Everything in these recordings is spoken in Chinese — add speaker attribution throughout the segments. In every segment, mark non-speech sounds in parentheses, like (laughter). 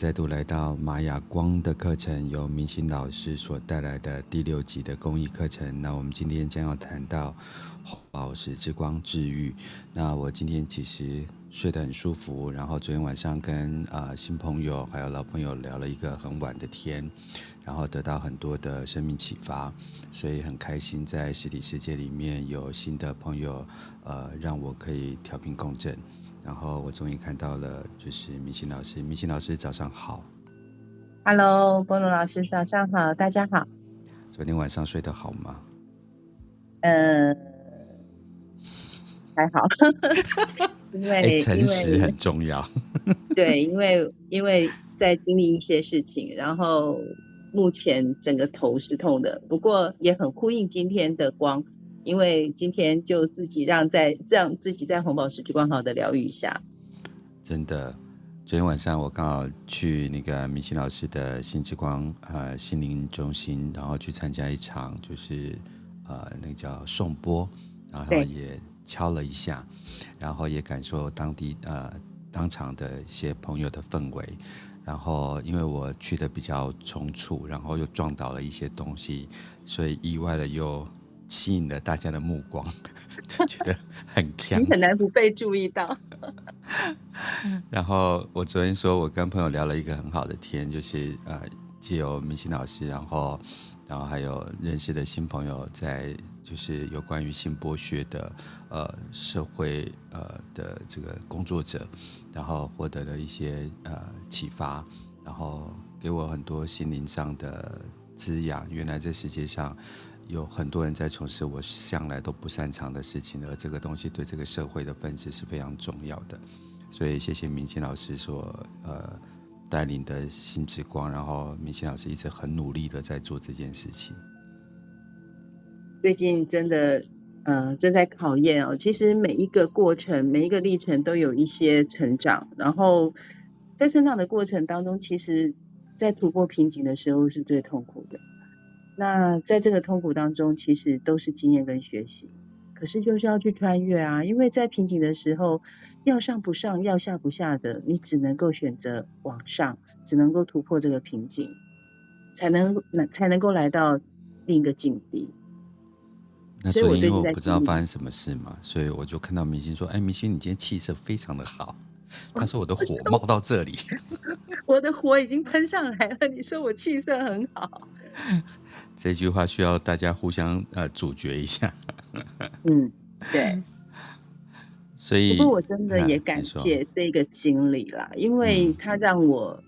Speaker 1: 再度来到玛雅光的课程，由明星老师所带来的第六集的公益课程。那我们今天将要谈到宝石之光治愈。那我今天其实睡得很舒服，然后昨天晚上跟、呃、新朋友还有老朋友聊了一个很晚的天，然后得到很多的生命启发，所以很开心在实体世界里面有新的朋友，呃，让我可以调频共振。然后我终于看到了，就是明心老师。明心老师早上好
Speaker 2: ，Hello，波罗老师早上好，大家好。
Speaker 1: 昨天晚上睡得好吗？
Speaker 2: 嗯、呃，还好，(laughs) 因为、欸、
Speaker 1: 诚实很重要。
Speaker 2: 对，因为因为在经历一些事情，然后目前整个头是痛的，不过也很呼应今天的光。因为今天就自己让在让自己在红宝石之光好的疗愈一下。
Speaker 1: 真的，昨天晚上我刚好去那个明星老师的心之光呃心灵中心，然后去参加一场就是呃那个叫颂钵，然后也敲了一下，然后也感受当地呃当场的一些朋友的氛围，然后因为我去的比较匆促，然后又撞倒了一些东西，所以意外的又。吸引了大家的目光，(laughs) 就觉得很强，
Speaker 2: 你很难不被注意到。(laughs)
Speaker 1: 然后我昨天说，我跟朋友聊了一个很好的天，就是呃，既有明星老师，然后，然后还有认识的新朋友，在就是有关于性剥削的呃社会呃的这个工作者，然后获得了一些呃启发，然后给我很多心灵上的滋养。原来这世界上。有很多人在从事我向来都不擅长的事情，而这个东西对这个社会的分支是非常重要的。所以谢谢明心老师所呃带领的新之光，然后明心老师一直很努力的在做这件事情。
Speaker 2: 最近真的呃正在考验哦，其实每一个过程每一个历程都有一些成长，然后在成长的过程当中，其实在突破瓶颈的时候是最痛苦的。那在这个痛苦当中，其实都是经验跟学习，可是就是要去穿越啊！因为在瓶颈的时候，要上不上，要下不下的，你只能够选择往上，只能够突破这个瓶颈，才能才能够来到另一个境地。
Speaker 1: 那所以因为我不知道发生什么事嘛，所以我就看到明星说：“哎，明星，你今天气色非常的好。”他说：“我的火冒到这里，(laughs)
Speaker 2: 我的火已经喷上来了。”你说我气色很好。(laughs)
Speaker 1: 这句话需要大家互相呃咀嚼一下。(laughs)
Speaker 2: 嗯，对。
Speaker 1: 所以，
Speaker 2: 不过我真的也感谢这个经历啦，因为他让我、嗯、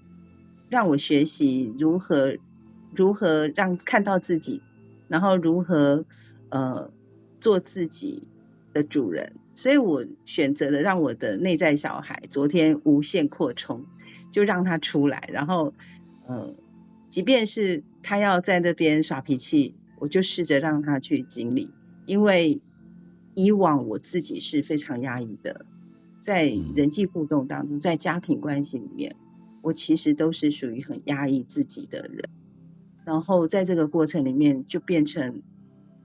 Speaker 2: 让我学习如何如何让看到自己，然后如何呃做自己的主人。所以我选择了让我的内在小孩昨天无限扩充，就让他出来，然后呃。即便是他要在那边耍脾气，我就试着让他去经历，因为以往我自己是非常压抑的，在人际互动当中，在家庭关系里面，我其实都是属于很压抑自己的人，然后在这个过程里面就变成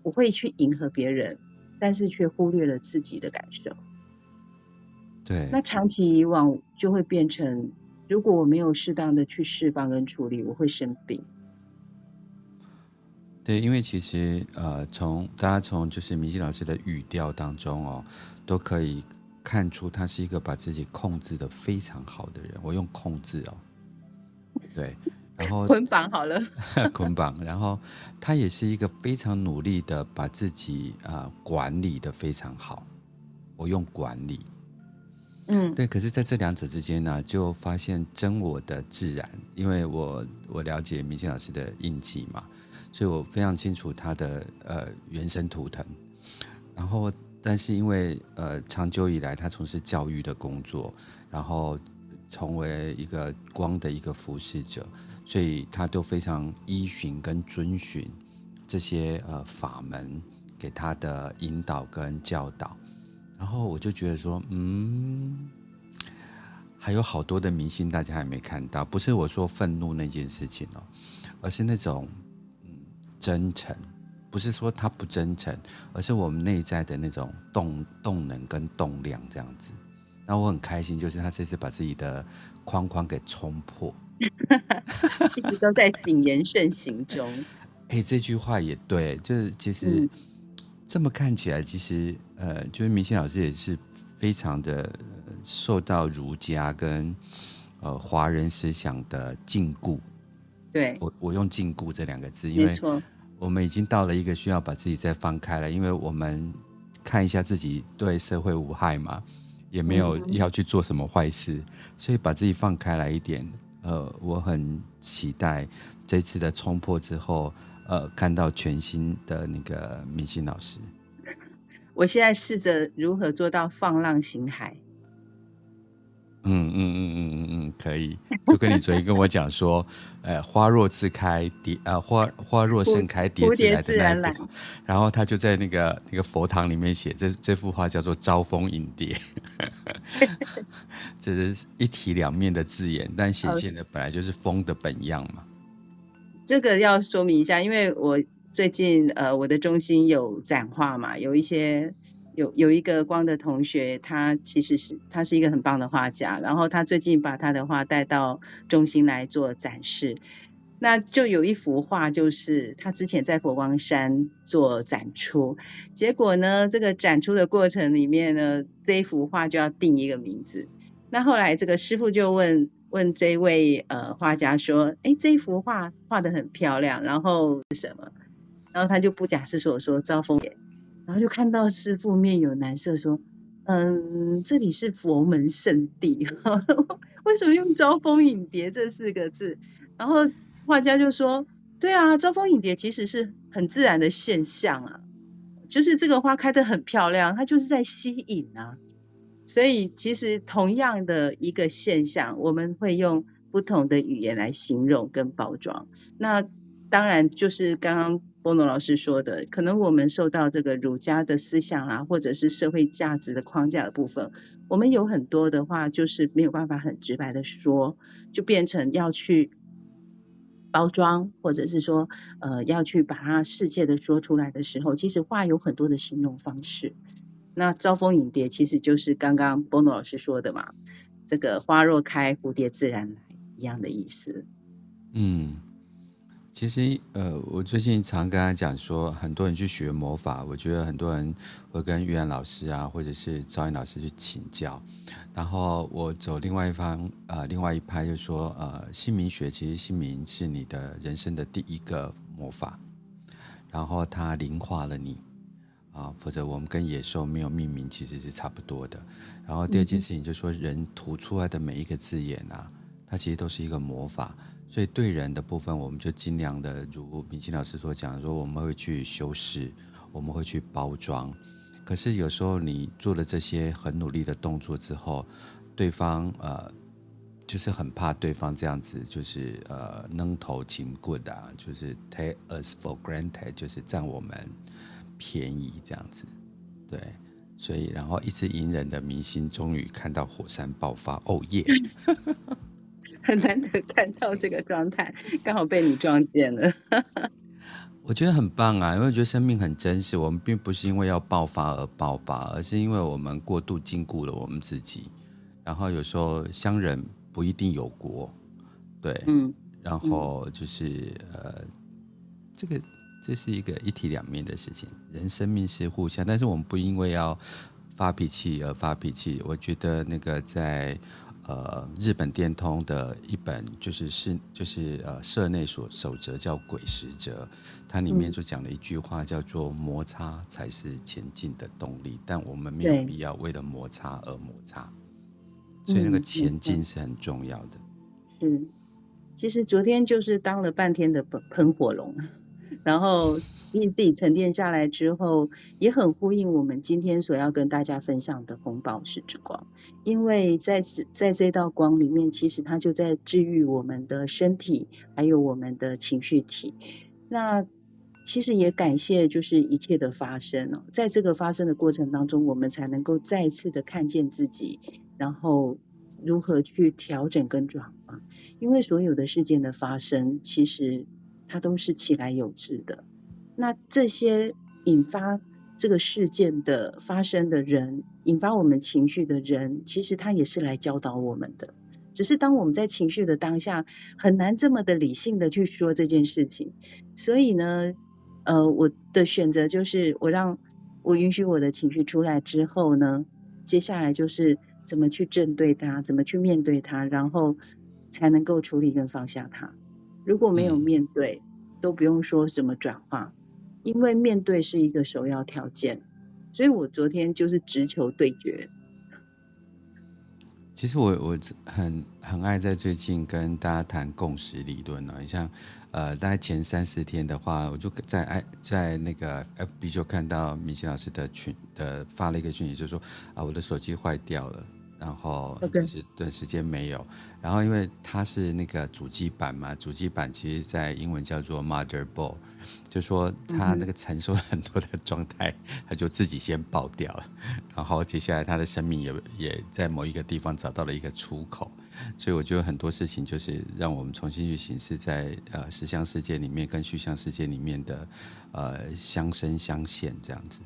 Speaker 2: 我会去迎合别人，但是却忽略了自己的感受。
Speaker 1: 对，
Speaker 2: 那长期以往就会变成。如果我没有适当的去释放跟处理，我会生病。
Speaker 1: 对，因为其实呃，从大家从就是明心老师的语调当中哦，都可以看出他是一个把自己控制的非常好的人。我用控制哦，对，然后
Speaker 2: 捆绑好了，(laughs)
Speaker 1: 捆绑，然后他也是一个非常努力的把自己啊、呃、管理的非常好。我用管理。
Speaker 2: 嗯，
Speaker 1: 对，可是在这两者之间呢，就发现真我的自然，因为我我了解明心老师的印记嘛，所以我非常清楚他的呃原生图腾。然后，但是因为呃长久以来他从事教育的工作，然后成为一个光的一个服侍者，所以他都非常依循跟遵循这些呃法门给他的引导跟教导。然后我就觉得说，嗯，还有好多的明星大家还没看到，不是我说愤怒那件事情哦，而是那种嗯真诚，不是说他不真诚，而是我们内在的那种动动能跟动量这样子。那我很开心，就是他这次把自己的框框给冲破，(laughs)
Speaker 2: 一直都在谨言慎行中。
Speaker 1: 哎、欸，这句话也对，就是其实、嗯、这么看起来，其实呃，就是明心老师也是非常的受到儒家跟呃华人思想的禁锢。
Speaker 2: 对，
Speaker 1: 我我用禁锢这两个字，因为我们已经到了一个需要把自己再放开了，因为我们看一下自己对社会无害嘛。也没有要去做什么坏事，嗯，所以把自己放开来一点。呃，我很期待这次的冲破之后，呃，看到全新的那个明星老师。
Speaker 2: 我现在试着如何做到放浪形骸。
Speaker 1: 嗯嗯嗯嗯嗯嗯，可以，就跟你昨天跟我讲说，呃，花若自开，蝶呃花花若盛开，蝶自来的那一幅，然后他就在那个那个佛堂里面写，这这幅画叫做《招蜂引蝶》，(laughs) 这是一体两面的字眼，但显现的本来就是风的本样嘛。
Speaker 2: 这个要说明一下，因为我最近呃我的中心有展画嘛，有一些。有有一个光的同学，他其实是他是一个很棒的画家，然后他最近把他的画带到中心来做展示。那就有一幅画，就是他之前在佛光山做展出，结果呢，这个展出的过程里面呢，这一幅画就要定一个名字。那后来这个师傅就问问这位呃画家说：“哎，这一幅画画得很漂亮，然后是什么？”然后他就不假思索说：“招蜂引蝶。”然后就看到师父面有难色，说：“嗯，这里是佛门圣地，(laughs) 为什么用‘招蜂引蝶’这四个字？”然后画家就说：“对啊，招蜂引蝶其实是很自然的现象啊，就是这个花开得很漂亮，它就是在吸引啊。所以其实同样的一个现象，我们会用不同的语言来形容跟包装。那当然就是刚刚。”波诺老师说的，可能我们受到这个儒家的思想啊，或者是社会价值的框架的部分，我们有很多的话就是没有办法很直白的说，就变成要去包装，或者是说呃要去把它世界的说出来的时候，其实话有很多的形容方式。那招蜂引蝶其实就是刚刚波诺老师说的嘛，这个花若开，蝴蝶自然来一样的意思。
Speaker 1: 嗯。其实，呃，我最近常跟他讲说，很多人去学魔法，我觉得很多人会跟玉安老师啊，或者是赵英老师去请教。然后我走另外一方，呃，另外一派就说，呃，姓名学其实姓名是你的人生的第一个魔法，然后它灵化了你啊，否则我们跟野兽没有命名其实是差不多的。然后第二件事情就是说，人吐出来的每一个字眼啊，它其实都是一个魔法。所以对人的部分，我们就尽量的，如明星老师所讲，说我们会去修饰，我们会去包装。可是有时候你做了这些很努力的动作之后，对方呃，就是很怕对方这样子，就是呃，扔头轻棍啊，就是 take us for granted，就是占我们便宜这样子。对，所以然后一直隐忍的明星，终于看到火山爆发，哦耶！(laughs)
Speaker 2: 很难得看到这个状态，刚好被你撞见了。(laughs)
Speaker 1: 我觉得很棒啊，因为我觉得生命很真实。我们并不是因为要爆发而爆发，而是因为我们过度禁锢了我们自己。然后有时候相忍不一定有国，对，嗯。然后就是呃，这个这是一个一体两面的事情。人生命是互相，但是我们不因为要发脾气而发脾气。我觉得那个在。呃，日本电通的一本就是是就是呃社内所守则叫鬼使则，它里面就讲了一句话叫做摩擦才是前进的动力，但我们没有必要为了摩擦而摩擦，所以那个前进是很重要的。
Speaker 2: 是，其实昨天就是当了半天的喷喷火龙。然后，你自己沉淀下来之后，也很呼应我们今天所要跟大家分享的红宝石之光，因为在在这道光里面，其实它就在治愈我们的身体，还有我们的情绪体。那其实也感谢，就是一切的发生哦，在这个发生的过程当中，我们才能够再次的看见自己，然后如何去调整跟转化。因为所有的事件的发生，其实。它都是其来有自的。那这些引发这个事件的发生的人，引发我们情绪的人，其实他也是来教导我们的。只是当我们在情绪的当下，很难这么的理性的去说这件事情。所以呢，呃，我的选择就是我让我允许我的情绪出来之后呢，接下来就是怎么去正对它，怎么去面对它，然后才能够处理跟放下它。如果没有面对，都不用说什么转化，因为面对是一个首要条件。所以我昨天就是直球对决。
Speaker 1: 其实我我很很爱在最近跟大家谈共识理论呢。你像呃，大概前三四天的话，我就在爱在那个 FB 就看到米奇老师的群的发了一个讯息，就说啊，我的手机坏掉了。然后就是短时间没有，然后因为它是那个主机板嘛，主机板其实在英文叫做 motherboard，就说它那个承受很多的状态，它就自己先爆掉了，然后接下来它的生命也也在某一个地方找到了一个出口，所以我觉得很多事情就是让我们重新去审视在呃实相世界里面跟虚相世界里面的呃相生相现这样子。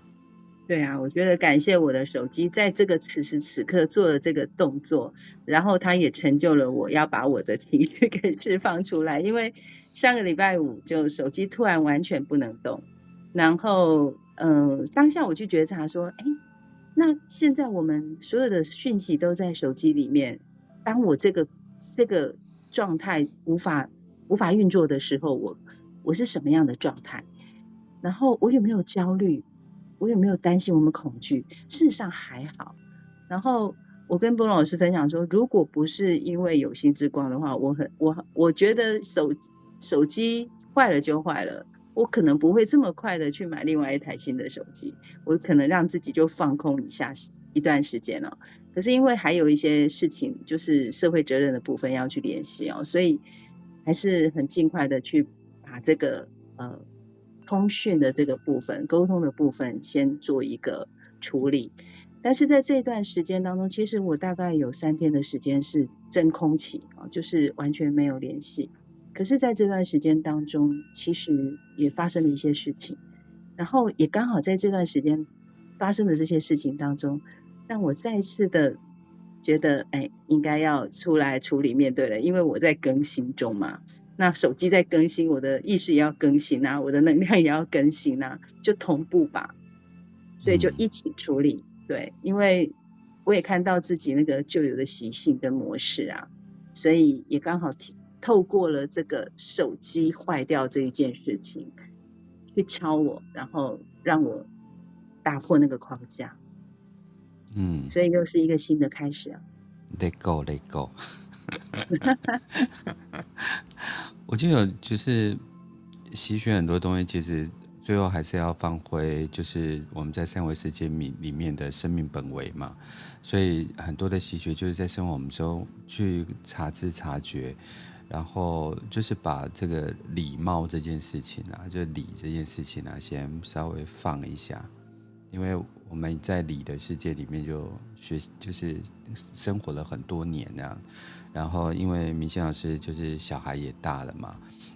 Speaker 2: 对啊，我觉得感谢我的手机，在这个此时此刻做了这个动作，然后它也成就了我要把我的情绪 (laughs) 给释放出来。因为上个礼拜五就手机突然完全不能动，然后嗯、呃，当下我去觉察说，哎，那现在我们所有的讯息都在手机里面，当我这个这个状态无法无法运作的时候，我我是什么样的状态？然后我有没有焦虑？我有没有担心？我们恐惧？事实上还好。然后我跟波老师分享说，如果不是因为有心之光的话，我很我我觉得手手机坏了就坏了，我可能不会这么快的去买另外一台新的手机。我可能让自己就放空一下一段时间了。可是因为还有一些事情，就是社会责任的部分要去联系哦，所以还是很尽快的去把这个呃。通讯的这个部分，沟通的部分，先做一个处理。但是在这段时间当中，其实我大概有三天的时间是真空期啊，就是完全没有联系。可是，在这段时间当中，其实也发生了一些事情，然后也刚好在这段时间发生的这些事情当中，让我再次的觉得，哎，应该要出来处理面对了，因为我在更新中嘛。那手机在更新，我的意识也要更新啊，(laughs) 我的能量也要更新啊，就同步吧，所以就一起处理。嗯、对，因为我也看到自己那个旧有的习性跟模式啊，所以也刚好透过了这个手机坏掉这一件事情，去敲我，然后让我打破那个框架。嗯，所以又是一个新的开始啊。
Speaker 1: Let go, let go。(laughs) 我就有就是吸取很多东西，其实最后还是要放回，就是我们在三维世界里里面的生命本位嘛。所以很多的吸取就是在生活我们中去察知察觉，然后就是把这个礼貌这件事情啊，就礼这件事情啊，先稍微放一下，因为我们在礼的世界里面就学，就是生活了很多年那样。然后，因为明星老师就是小孩也大了嘛，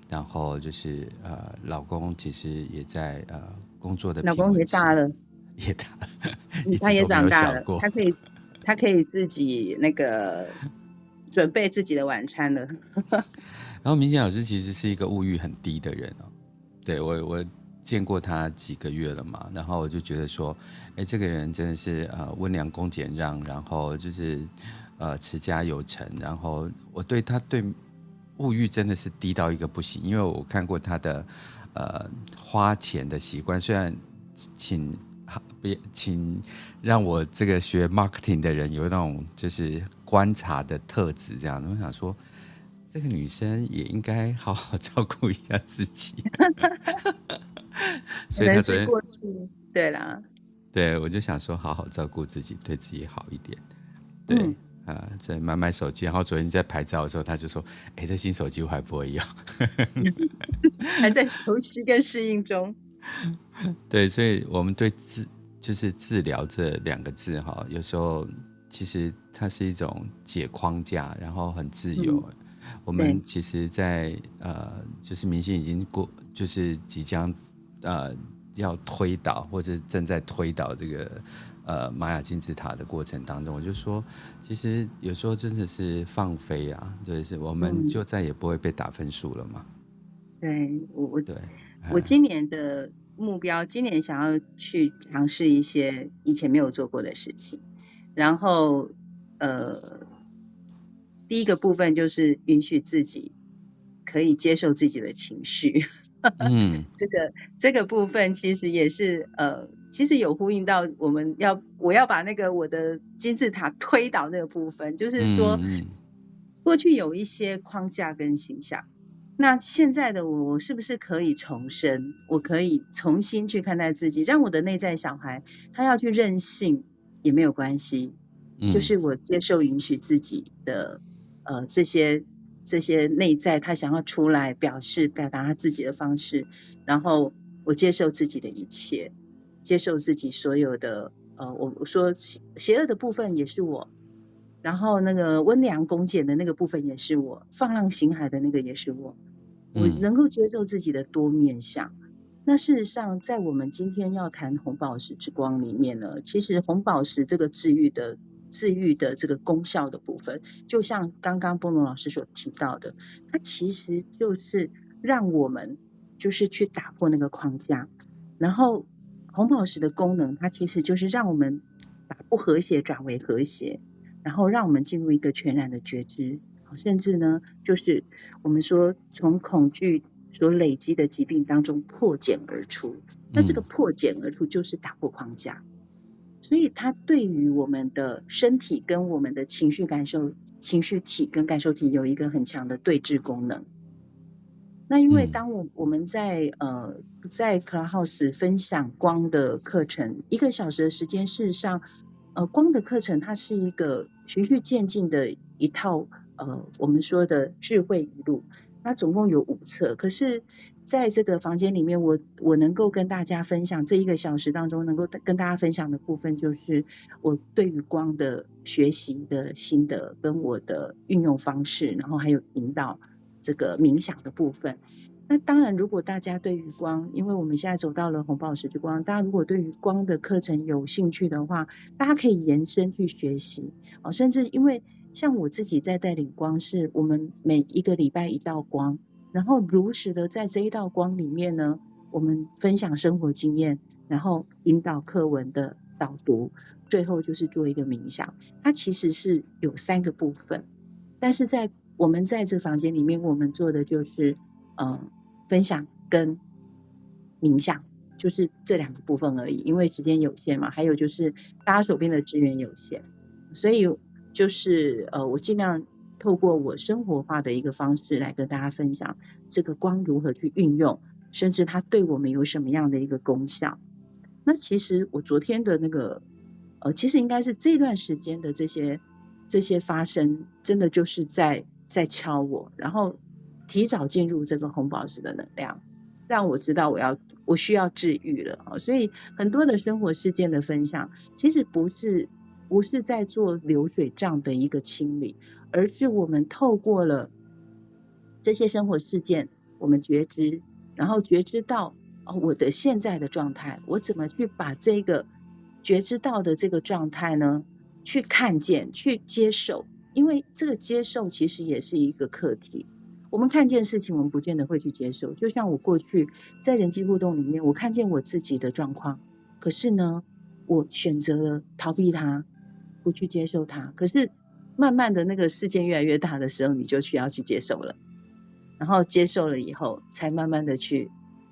Speaker 1: 然后就是呃，老公其实也在呃工作的，
Speaker 2: 老公 (laughs) 也大了，
Speaker 1: 也大了，
Speaker 2: 他也长大了，他可以他可以自己那个准备自己的晚餐了。(laughs)
Speaker 1: 然后明星老师其实是一个物欲很低的人哦，对，我我见过他几个月了嘛，然后我就觉得说，哎，这个人真的是呃温良恭俭让，然后就是。呃，持家有成，然后我对他对物欲真的是低到一个不行，因为我看过他的呃花钱的习惯。虽然请别请让我这个学 marketing 的人有那种就是观察的特质，这样，我想说这个女生也应该好好照顾一下自己。(laughs) (laughs)
Speaker 2: 所以他昨天过去对啦，
Speaker 1: 对我就想说好好照顾自己，对自己好一点，对。嗯啊，在买买手机，然后昨天在拍照的时候，他就说：“哎、欸，这新手机我还不会用，(laughs)
Speaker 2: 还在熟悉跟适应中。(laughs) ”
Speaker 1: 对，所以我们对治就是治疗这两个字哈，有时候其实它是一种解框架，然后很自由。嗯、我们其实在，在呃，就是明星已经过，就是即将呃要推倒或者正在推倒这个呃玛雅金字塔的过程当中，我就说，其实有时候真的是放飞啊，就是我们就再也不会被打分数了嘛。
Speaker 2: 对我我
Speaker 1: 对，
Speaker 2: 我今年的目标，今年想要去尝试一些以前没有做过的事情，然后呃，第一个部分就是允许自己可以接受自己的情绪，(laughs) 嗯，这个这个部分其实也是呃，其实有呼应到我们要我要把那个我的金字塔推倒那个部分，就是说过去有一些框架跟形象。那现在的我，我是不是可以重生？我可以重新去看待自己，让我的内在小孩他要去任性也没有关系，嗯，就是我接受、允许自己的呃这些这些内在他想要出来表示、表达他自己的方式，然后我接受自己的一切，接受自己所有的呃，我我说邪恶的部分也是我。然后那个温良恭俭的那个部分也是我，放浪形骸的那个也是我，我能够接受自己的多面相。嗯。那事实上，在我们今天要谈红宝石之光里面呢，其实红宝石这个治愈的治愈的这个功效的部分，就像刚刚波龙老师所提到的，它其实就是让我们就是去打破那个框架。然后红宝石的功能，它其实就是让我们把不和谐转为和谐。然后让我们进入一个全然的觉知，甚至呢，就是我们说从恐惧所累积的疾病当中破茧而出。那这个破茧而出就是打破框架，所以它对于我们的身体跟我们的情绪感受、情绪体跟感受体有一个很强的对峙功能。那因为当我我们在呃在 Clubhouse 分享光的课程一个小时的时间，事实上。呃，光的课程它是一个循序渐进的一套呃，我们说的智慧语录，它总共有五册。可是，在这个房间里面，我我能够跟大家分享这一个小时当中，能够跟大家分享的部分，就是我对于光的学习的心得跟我的运用方式，然后还有引导这个冥想的部分。那当然，如果大家对于光，因为我们现在走到了红宝石之光，大家如果对于光的课程有兴趣的话，大家可以延伸去学习哦。甚至因为像我自己在带领光，是我们每一个礼拜一道光，然后如实的在这一道光里面呢，我们分享生活经验，然后引导课文的导读，最后就是做一个冥想。它其实是有三个部分，但是在我们在这房间里面，我们做的就是。嗯，分享跟冥想就是这两个部分而已，因为时间有限嘛。还有就是大家手边的资源有限，所以就是呃，我尽量透过我生活化的一个方式来跟大家分享这个光如何去运用，甚至它对我们有什么样的一个功效。那其实我昨天的那个呃，其实应该是这段时间的这些这些发生，真的就是在在敲我，然后。提早进入这个红宝石的能量，让我知道我要我需要治愈了！所以很多的生活事件的分享，其实不是不是在做流水账的一个清理，而是我们透过了这些生活事件，我们觉知，然后觉知到哦，我的现在的状态，我怎么去把这个觉知到的这个状态呢，去看见，去接受，因为这个接受其实也是一个课题。我们看见事情，我们不见得会去接受。就像我过去在人际互动里面，我看见我自己的状况，可是呢，我选择了逃避它，不去接受它。可是慢慢的那个事件越来越大的时候，你就需要去接受了。然后接受了以后，才慢慢的去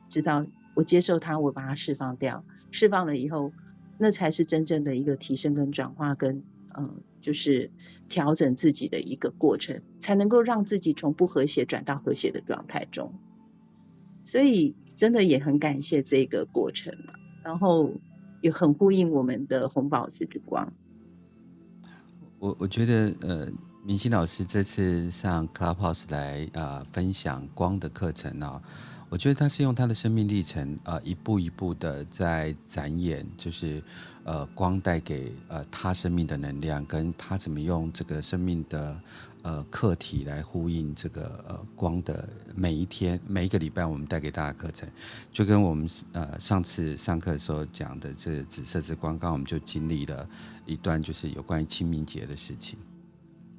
Speaker 2: 知道，我接受它，我把它释放掉。释放了以后，那才是真正的一个提升跟转化跟。嗯，就是调整自己的一个过程，才能够让自己从不和谐转到和谐的状态中。所以，真的也很感谢这个过程，然后也很呼应我们的红宝石之光。
Speaker 1: 我我觉得，呃，明星老师这次上 Clubhouse 来啊、呃、分享光的课程啊。我觉得他是用他的生命历程，呃，一步一步的在展演，就是，呃，光带给呃他生命的能量，跟他怎么用这个生命的呃课题来呼应这个呃光的每一天每一个礼拜我们带给大家课程，就跟我们呃上次上课的时候讲的这紫色之光，刚刚我们就经历了一段就是有关于清明节的事情。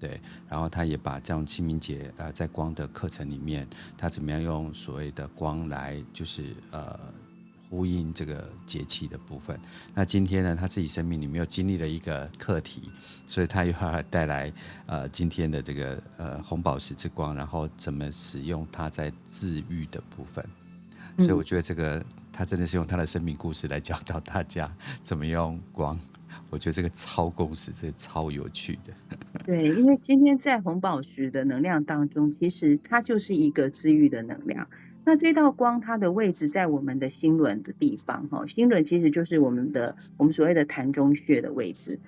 Speaker 1: 对，然后他也把这样清明节，呃，在光的课程里面，他怎么样用所谓的光来，就是呃，呼应这个节气的部分。那今天呢，他自己生命里面又经历了一个课题，所以他又要带来呃今天的这个呃红宝石之光，然后怎么使用它在治愈的部分。所以我觉得这个他真的是用他的生命故事来教导大家怎么用光。(laughs) 我觉得这个超共识，这个超有趣的。(laughs)
Speaker 2: 对，因为今天在红宝石的能量当中，其实它就是一个治愈的能量。那这道光，它的位置在我们的心轮的地方，哈，心轮其实就是我们的我们所谓的潭中穴的位置。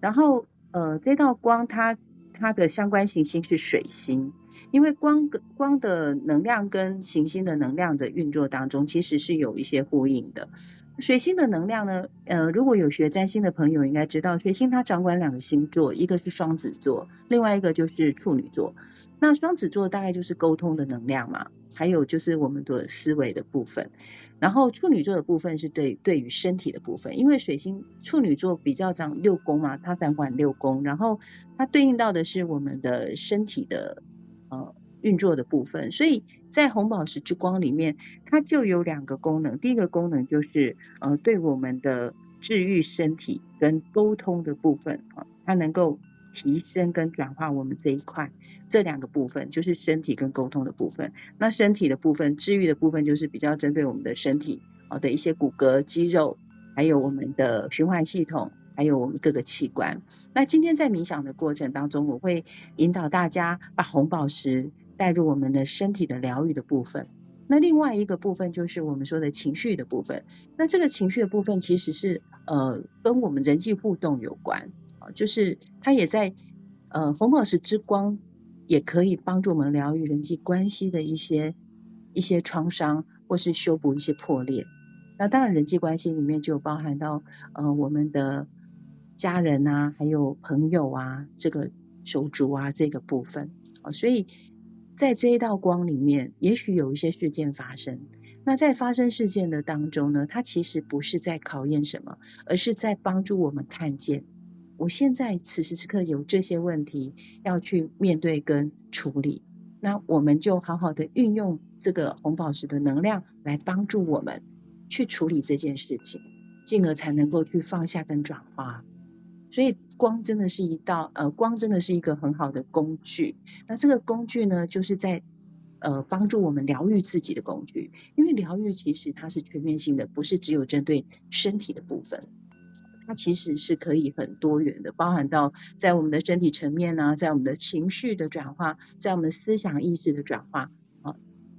Speaker 2: 然后，呃，这道光它它的相关行星是水星，因为光光的能量跟行星的能量的运作当中，其实是有一些呼应的。水星的能量呢？呃，如果有学占星的朋友应该知道，水星它掌管两个星座，一个是双子座，另外一个就是处女座。那双子座大概就是沟通的能量嘛，还有就是我们的思维的部分。然后处女座的部分是对对于身体的部分，因为水星处女座比较掌六宫嘛，它掌管六宫，然后它对应到的是我们的身体的呃。运作的部分，所以在红宝石之光里面，它就有两个功能。第一个功能就是呃，对我们的治愈身体跟沟通的部分啊，它能够提升跟转化我们这一块。这两个部分就是身体跟沟通的部分。那身体的部分，治愈的部分就是比较针对我们的身体啊的一些骨骼、肌肉，还有我们的循环系统。还有我们各个器官。那今天在冥想的过程当中，我会引导大家把红宝石带入我们的身体的疗愈的部分。那另外一个部分就是我们说的情绪的部分。那这个情绪的部分其实是呃跟我们人际互动有关就是他也在呃红宝石之光也可以帮助我们疗愈人际关系的一些一些创伤，或是修补一些破裂。那当然人际关系里面就包含到呃我们的。家人啊，还有朋友啊，这个手足啊，这个部分啊，所以在这一道光里面，也许有一些事件发生。那在发生事件的当中呢，它其实不是在考验什么，而是在帮助我们看见，我现在此时此刻有这些问题要去面对跟处理。那我们就好好的运用这个红宝石的能量来帮助我们去处理这件事情，进而才能够去放下跟转化。所以光真的是一道呃，光真的是一个很好的工具。那这个工具呢，就是在呃帮助我们疗愈自己的工具。因为疗愈其实它是全面性的，不是只有针对身体的部分，它其实是可以很多元的，包含到在我们的身体层面啊，在我们的情绪的转化，在我们思想意识的转化啊，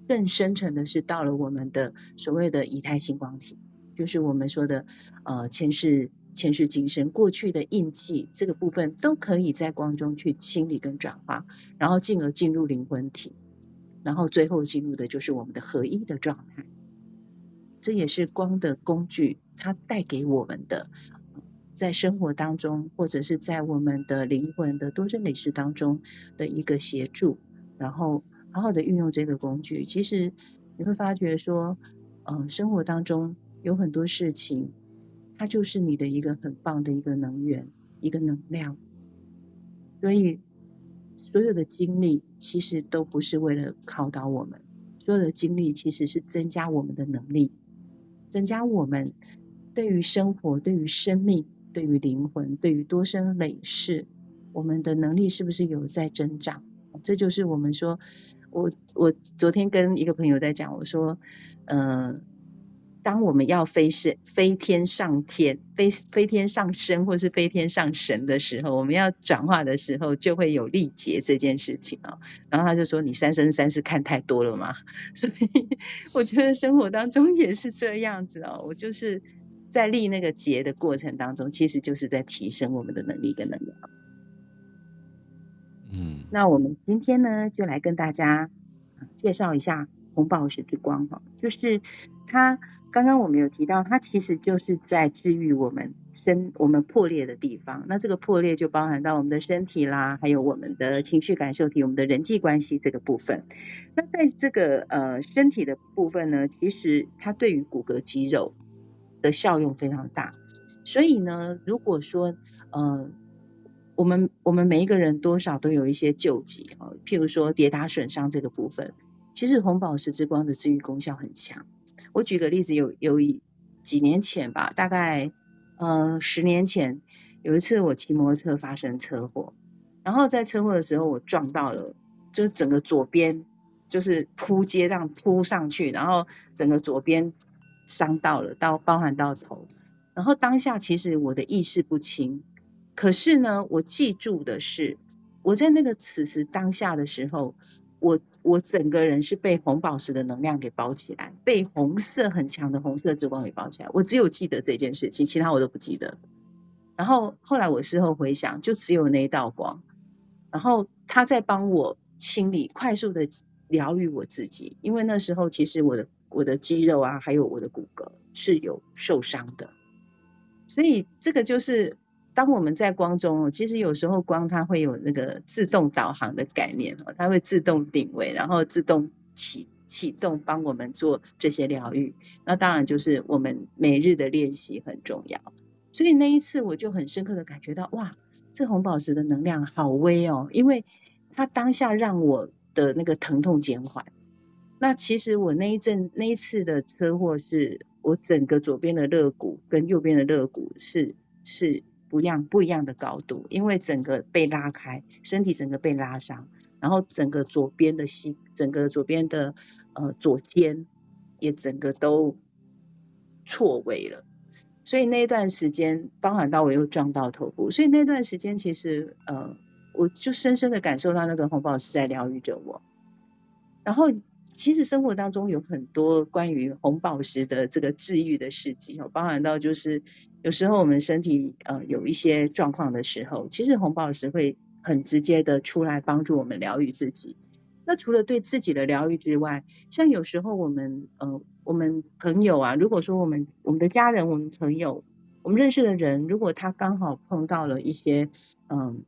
Speaker 2: 更深层的是到了我们的所谓的以太星光体，就是我们说的呃前世。前世今生过去的印记，这个部分都可以在光中去清理跟转化，然后进而进入灵魂体，然后最后进入的就是我们的合一的状态。这也是光的工具，它带给我们的，在生活当中或者是在我们的灵魂的多生累世当中的一个协助，然后好好的运用这个工具，其实你会发觉说，嗯、生活当中有很多事情。它就是你的一个很棒的一个能源，一个能量。所以，所有的经历其实都不是为了考倒我们，所有的经历其实是增加我们的能力，增加我们对于生活、对于生命、对于灵魂、对于多生累世，我们的能力是不是有在增长？这就是我们说，我我昨天跟一个朋友在讲，我说，嗯、呃。当我们要飞升、飞天上天、飞飞天上升，或是飞天上神的时候，我们要转化的时候，就会有力竭这件事情啊。然后他就说：“你三生三世看太多了吗？” (laughs) 所以我觉得生活当中也是这样子哦。我就是在立那个劫的过程当中，其实就是在提升我们的能力跟能量。嗯，那我们今天呢，就来跟大家介绍一下。红宝石之光哈，就是它刚刚我们有提到，它其实就是在治愈我们身我们破裂的地方。那这个破裂就包含到我们的身体啦，还有我们的情绪感受体、我们的人际关系这个部分。那在这个呃身体的部分呢，其实它对于骨骼肌肉的效用非常大。所以呢，如果说呃。我们我们每一个人多少都有一些救急啊，譬如说跌打损伤这个部分，其实红宝石之光的治愈功效很强。我举个例子，有有一几年前吧，大概呃十年前，有一次我骑摩托车发生车祸，然后在车祸的时候我撞到了，就整个左边就是扑街这样扑上去，然后整个左边伤到了，到包含到头，然后当下其实我的意识不清。可是呢，我记住的是，我在那个此时当下的时候，我我整个人是被红宝石的能量给包起来，被红色很强的红色之光给包起来。我只有记得这件事情，其他我都不记得。然后后来我事后回想，就只有那一道光，然后他在帮我清理，快速的疗愈我自己，因为那时候其实我的我的肌肉啊，还有我的骨骼是有受伤的，所以这个就是。当我们在光中，其实有时候光它会有那个自动导航的概念哦，它会自动定位，然后自动启启动，帮我们做这些疗愈。那当然就是我们每日的练习很重要。所以那一次我就很深刻的感觉到，哇，这红宝石的能量好威哦，因为它当下让我的那个疼痛减缓。那其实我那一阵那一次的车祸是，我整个左边的肋骨跟右边的肋骨是是。不一样，不一样的高度，因为整个被拉开，身体整个被拉伤，然后整个左边的膝，整个左边的呃左肩也整个都错位了，所以那段时间，包含到我又撞到头部，所以那段时间其实呃，我就深深的感受到那个红宝石在疗愈着我，然后。其实生活当中有很多关于红宝石的这个治愈的事迹哦，包含到就是有时候我们身体呃有一些状况的时候，其实红宝石会很直接的出来帮助我们疗愈自己。那除了对自己的疗愈之外，像有时候我们呃我们朋友啊，如果说我们我们的家人、我们朋友、我们认识的人，如果他刚好碰到了一些嗯。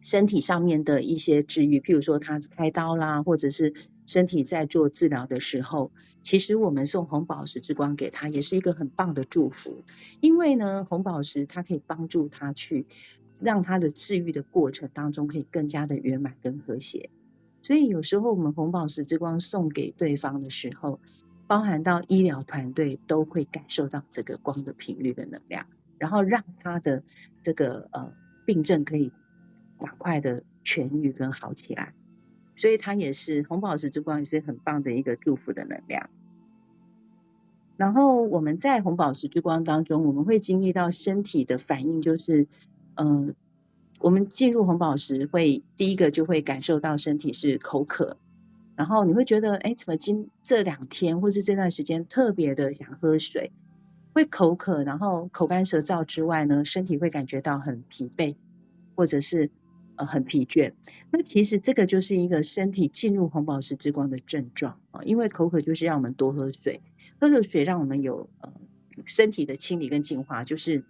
Speaker 2: 身体上面的一些治愈，譬如说他开刀啦，或者是身体在做治疗的时候，其实我们送红宝石之光给他，也是一个很棒的祝福。因为呢，红宝石它可以帮助他去让他的治愈的过程当中可以更加的圆满跟和谐。所以有时候我们红宝石之光送给对方的时候，包含到医疗团队都会感受到这个光的频率的能量，然后让他的这个呃病症可以。赶快的痊愈跟好起来，所以它也是红宝石之光，也是很棒的一个祝福的能量。然后我们在红宝石之光当中，我们会经历到身体的反应，就是，嗯、呃，我们进入红宝石会第一个就会感受到身体是口渴，然后你会觉得，哎，怎么今这两天或是这段时间特别的想喝水，会口渴，然后口干舌燥之外呢，身体会感觉到很疲惫，或者是。呃，很疲倦。那其实这个就是一个身体进入红宝石之光的症状啊，因为口渴就是让我们多喝水，喝了水让我们有呃身体的清理跟净化，就是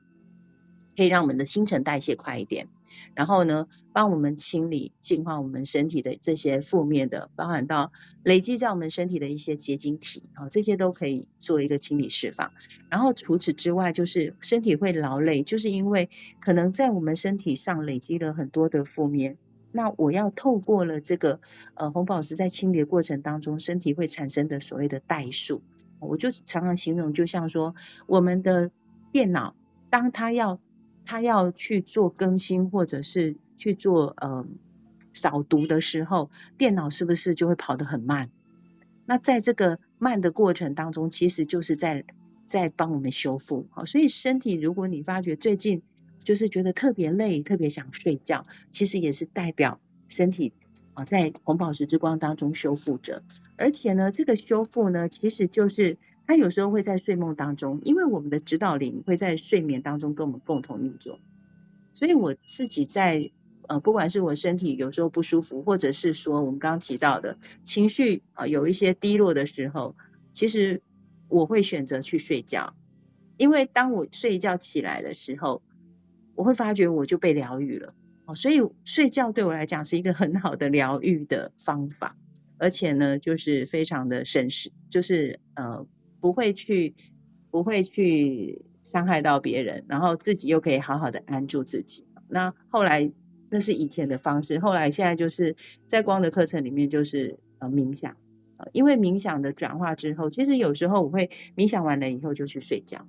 Speaker 2: 可以让我们的新陈代谢快一点。然后呢，帮我们清理、净化我们身体的这些负面的，包含到累积在我们身体的一些结晶体啊，这些都可以做一个清理释放。然后除此之外，就是身体会劳累，就是因为可能在我们身体上累积了很多的负面。那我要透过了这个呃红宝石在清理的过程当中，身体会产生的所谓的代数，我就常常形容，就像说我们的电脑，当它要。他要去做更新，或者是去做呃扫读的时候，电脑是不是就会跑得很慢？那在这个慢的过程当中，其实就是在在帮我们修复。好，所以身体如果你发觉最近就是觉得特别累，特别想睡觉，其实也是代表身体啊在红宝石之光当中修复着。而且呢，这个修复呢，其实就是。他有时候会在睡梦当中，因为我们的指导灵会在睡眠当中跟我们共同运作，所以我自己在呃，不管是我身体有时候不舒服，或者是说我们刚刚提到的情绪啊，有一些低落的时候，其实我会选择去睡觉，因为当我睡一觉起来的时候，我会发觉我就被疗愈了。哦，所以睡觉对我来讲是一个很好的疗愈的方法，而且呢，就是非常的省时，就是呃，不会去不会去伤害到别人，然后自己又可以好好的安住自己。那后来那是以前的方式，后来现在就是在光的课程里面就是呃冥想，因为冥想的转化之后，其实有时候我会冥想完了以后就去睡觉。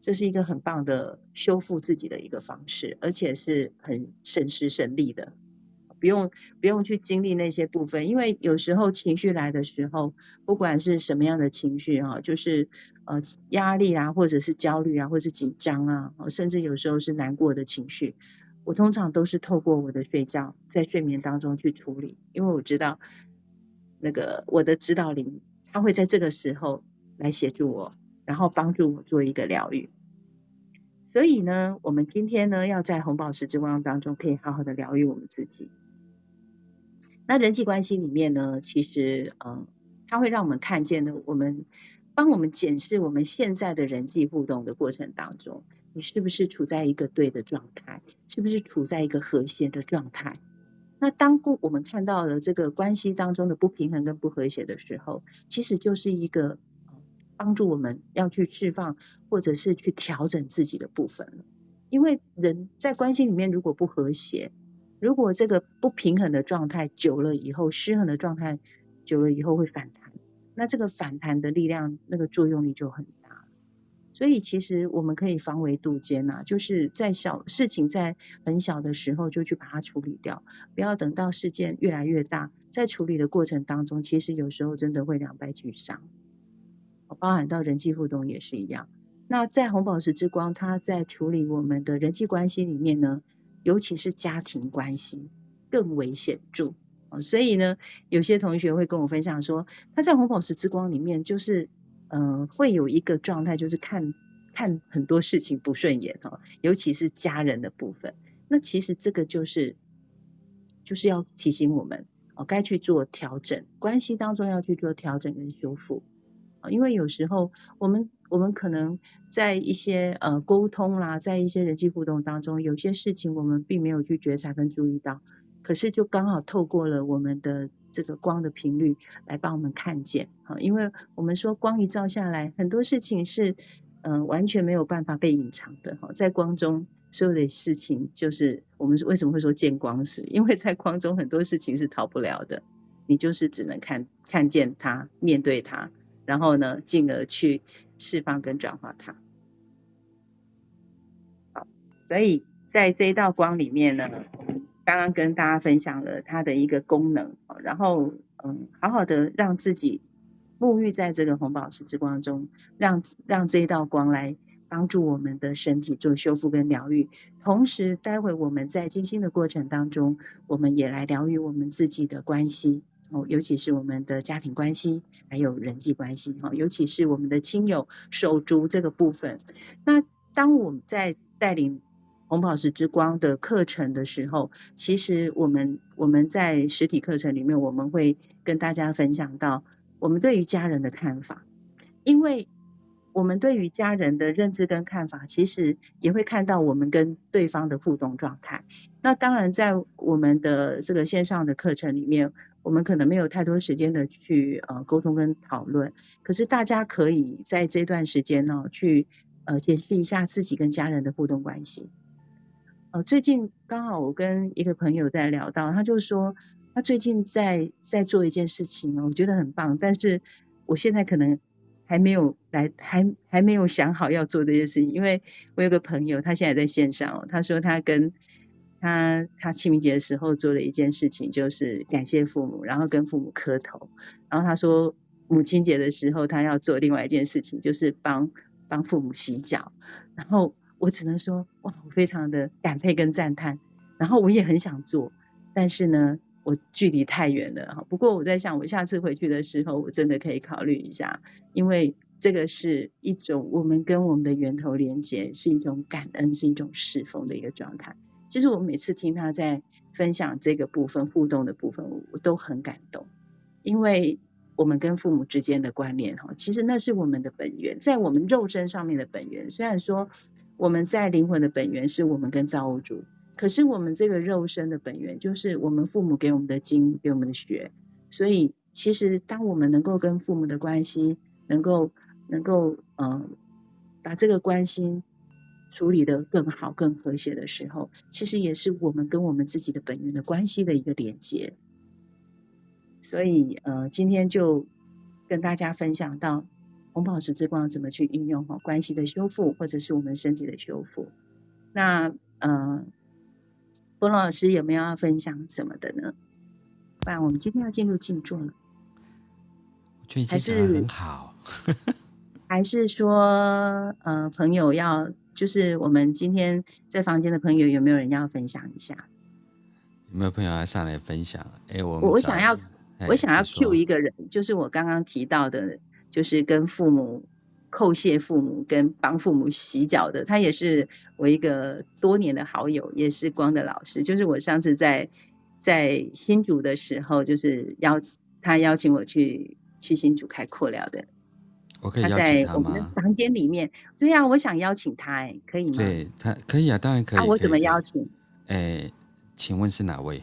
Speaker 2: 这是一个很棒的修复自己的一个方式，而且是很省时省力的，不用不用去经历那些部分，因为有时候情绪来的时候，不管是什么样的情绪哈，就是呃压力啊，或者是焦虑啊，或者是紧张啊，甚至有时候是难过的情绪，我通常都是透过我的睡觉，在睡眠当中去处理，因为我知道那个我的指导灵他会在这个时候来协助我。然后帮助我做一个疗愈，所以呢，我们今天呢，要在红宝石之光当中，可以好好的疗愈我们自己。那人际关系里面呢，其实，嗯，它会让我们看见呢，我们帮我们检视我们现在的人际互动的过程当中，你是不是处在一个对的状态，是不是处在一个和谐的状态？那当我们看到了这个关系当中的不平衡跟不和谐的时候，其实就是一个。帮助我们要去释放，或者是去调整自己的部分了。因为人在关系里面如果不和谐，如果这个不平衡的状态久了以后，失衡的状态久了以后会反弹，那这个反弹的力量，那个作用力就很大。所以其实我们可以防微杜渐呐，就是在小事情在很小的时候就去把它处理掉，不要等到事件越来越大，在处理的过程当中，其实有时候真的会两败俱伤。包含到人际互动也是一样。那在红宝石之光，它在处理我们的人际关系里面呢，尤其是家庭关系更为显著。所以呢，有些同学会跟我分享说，他在红宝石之光里面，就是嗯、会有一个状态，就是看看很多事情不顺眼哈，尤其是家人的部分。那其实这个就是就是要提醒我们哦，该去做调整，关系当中要去做调整跟修复。因为有时候我们我们可能在一些呃沟通啦，在一些人际互动当中，有些事情我们并没有去觉察跟注意到，可是就刚好透过了我们的这个光的频率来帮我们看见啊，因为我们说光一照下来，很多事情是嗯、呃、完全没有办法被隐藏的哈，在光中所有的事情就是我们为什么会说见光死，因为在光中很多事情是逃不了的，你就是只能看看见它，面对它。然后呢，进而去释放跟转化它。好，所以在这一道光里面呢，刚刚跟大家分享了它的一个功能，然后嗯，好好的让自己沐浴在这个红宝石之光中，让让这一道光来帮助我们的身体做修复跟疗愈。同时，待会我们在静心的过程当中，我们也来疗愈我们自己的关系。哦，尤其是我们的家庭关系，还有人际关系，哈，尤其是我们的亲友手足这个部分。那当我们在带领红宝石之光的课程的时候，其实我们我们在实体课程里面，我们会跟大家分享到我们对于家人的看法，因为我们对于家人的认知跟看法，其实也会看到我们跟对方的互动状态。那当然，在我们的这个线上的课程里面。我们可能没有太多时间的去呃沟通跟讨论，可是大家可以在这段时间呢，去呃检视一下自己跟家人的互动关系。呃，最近刚好我跟一个朋友在聊到，他就说他最近在在做一件事情哦，我觉得很棒，但是我现在可能还没有来，还还没有想好要做这件事情，因为我有个朋友他现在在线上，他说他跟。他他清明节的时候做了一件事情，就是感谢父母，然后跟父母磕头。然后他说母亲节的时候，他要做另外一件事情，就是帮帮父母洗脚。然后我只能说，哇，我非常的感佩跟赞叹。然后我也很想做，但是呢，我距离太远了哈。不过我在想，我下次回去的时候，我真的可以考虑一下，因为这个是一种我们跟我们的源头连接，是一种感恩，是一种侍奉的一个状态。其实我每次听他在分享这个部分互动的部分，我都很感动，因为我们跟父母之间的关联哈，其实那是我们的本源，在我们肉身上面的本源。虽然说我们在灵魂的本源是我们跟造物主，可是我们这个肉身的本源就是我们父母给我们的经，给我们的血。所以其实当我们能够跟父母的关系能够能够嗯、把这个关心。处理得更好、更和谐的时候，其实也是我们跟我们自己的本源的关系的一个连接。所以，呃，今天就跟大家分享到红宝石之光怎么去运用哈关系的修复，或者是我们身体的修复。那，呃，波隆老师有没有要分享什么的呢？不然我们今天要进入静坐了。
Speaker 1: 我觉得还是很好。(laughs)
Speaker 2: 还是说，呃，朋友要。就是我们今天在房间的朋友，有没有人要分享一下？
Speaker 1: 有没有朋友要上来分享？哎，我
Speaker 2: 我想要，我想要 cue 一个人，就是我刚刚提到的，就是跟父母叩谢父母，跟帮父母洗脚的，他也是我一个多年的好友，也是光的老师。就是我上次在在新竹的时候，就是邀他邀请我去去新竹开阔聊的。
Speaker 1: 我可以邀请他吗？他在我们的
Speaker 2: 房间里面，对呀、啊，我想邀请他，哎，可以吗？
Speaker 1: 对他可以啊，当然可以。那、啊、
Speaker 2: 我怎么邀请？
Speaker 1: 哎，请问是哪位？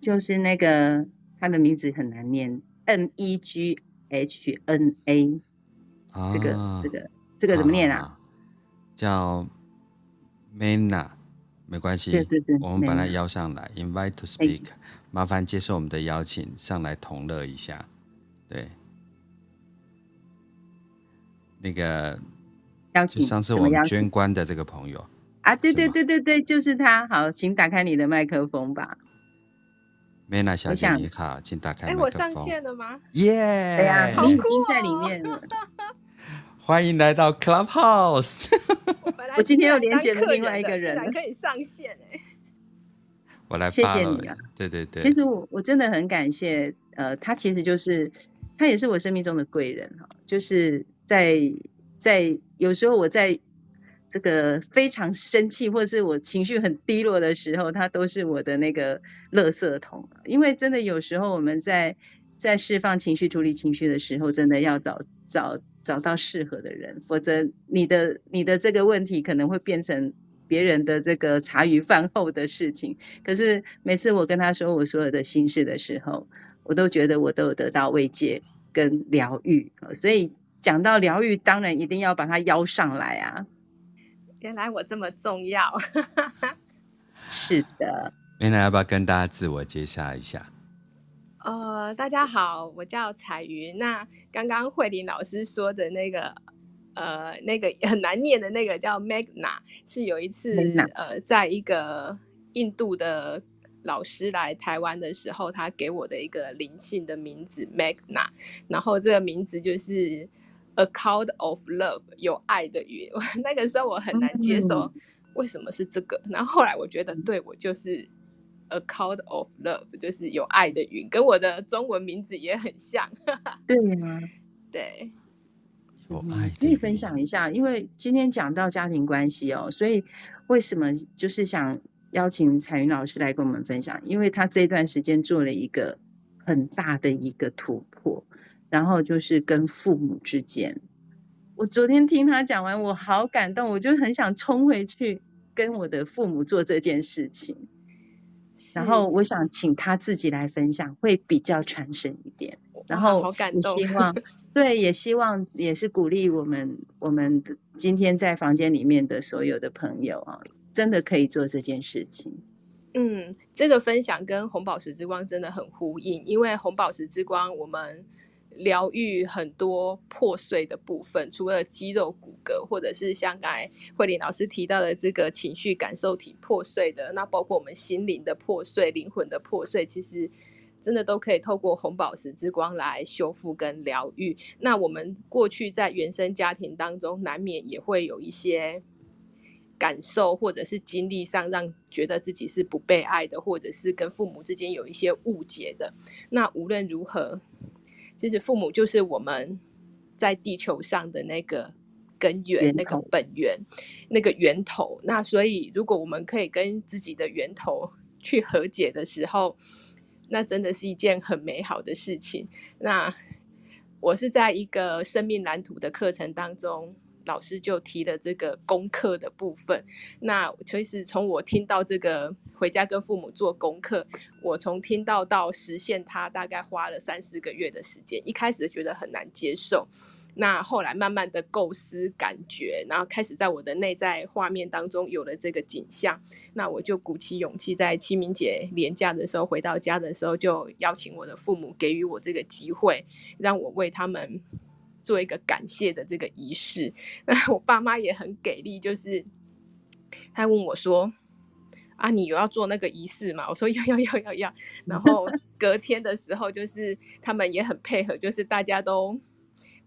Speaker 2: 就是那个他的名字很难念，M E G H N A，、啊、这个这个这个怎么念啊？啊
Speaker 1: 叫 Mena，
Speaker 2: 没关系，
Speaker 1: 我们把他邀上来，Invite to speak，麻烦接受我们的邀请，上来同乐一下，对。那个
Speaker 2: 邀请，
Speaker 1: 上次我们捐官的这个朋友
Speaker 2: 啊，对对对对对，就是他。好，请打开你的麦克风吧。
Speaker 1: 梅娜小姐你好，请打开麦克风。哎，
Speaker 3: 我上线了吗？
Speaker 1: 耶！
Speaker 2: 对呀，你已经在里面了。
Speaker 1: 欢迎来到 Clubhouse。(laughs)
Speaker 2: 我今天又连接了另外一个人，
Speaker 3: 可以上线哎。
Speaker 1: 我来，
Speaker 2: 谢谢你啊。
Speaker 1: 对对对，
Speaker 2: 其实我我真的很感谢，呃，他其实就是他也是我生命中的贵人哈，就是。在在有时候我在这个非常生气或是我情绪很低落的时候，他都是我的那个垃圾桶。因为真的有时候我们在在释放情绪、处理情绪的时候，真的要找找找到适合的人，否则你的你的这个问题可能会变成别人的这个茶余饭后的事情。可是每次我跟他说我所有的心事的时候，我都觉得我都有得到慰藉跟疗愈，所以。讲到疗愈，当然一定要把他邀上来啊！
Speaker 3: 原来我这么重要，(laughs)
Speaker 2: 是的。
Speaker 1: 原来要不要跟大家自我介绍一下？
Speaker 3: 呃，大家好，我叫彩云。那刚刚慧玲老师说的那个，呃，那个很难念的那个叫 Magna，是有一次呃，在一个印度的老师来台湾的时候，他给我的一个灵性的名字 Magna，然后这个名字就是。A cloud of love，有爱的云。(laughs) 那个时候我很难接受，为什么是这个？然后后来我觉得，对，我就是 A cloud of love，就是有爱的云，跟我的中文名字也很像。(laughs)
Speaker 2: 对吗，
Speaker 3: 对，
Speaker 1: 有爱。
Speaker 2: 可以分享一下，因为今天讲到家庭关系哦，所以为什么就是想邀请彩云老师来跟我们分享？因为他这段时间做了一个很大的一个突破。然后就是跟父母之间，我昨天听他讲完，我好感动，我就很想冲回去跟我的父母做这件事情。然后我想请他自己来分享，会比较传神一点。然后也希望，(laughs) 对，也希望也是鼓励我们，我们今天在房间里面的所有的朋友啊，真的可以做这件事情。
Speaker 3: 嗯，这个分享跟红宝石之光真的很呼应，因为红宝石之光我们。疗愈很多破碎的部分，除了肌肉骨骼，或者是像刚才慧玲老师提到的这个情绪感受体破碎的，那包括我们心灵的破碎、灵魂的破碎，其实真的都可以透过红宝石之光来修复跟疗愈。那我们过去在原生家庭当中，难免也会有一些感受，或者是经历上让觉得自己是不被爱的，或者是跟父母之间有一些误解的。那无论如何。其实父母就是我们在地球上的那个根源，那个本源，那个源头。那所以，如果我们可以跟自己的源头去和解的时候，那真的是一件很美好的事情。那我是在一个生命蓝图的课程当中。老师就提了这个功课的部分，那其实从我听到这个回家跟父母做功课，我从听到到实现它，大概花了三四个月的时间。一开始觉得很难接受，那后来慢慢的构思感觉，然后开始在我的内在画面当中有了这个景象，那我就鼓起勇气，在清明节连假的时候回到家的时候，就邀请我的父母给予我这个机会，让我为他们。做一个感谢的这个仪式，那我爸妈也很给力，就是他问我说：“啊，你有要做那个仪式吗？”我说：“要要要要要。”然后隔天的时候，就是他们也很配合，就是大家都。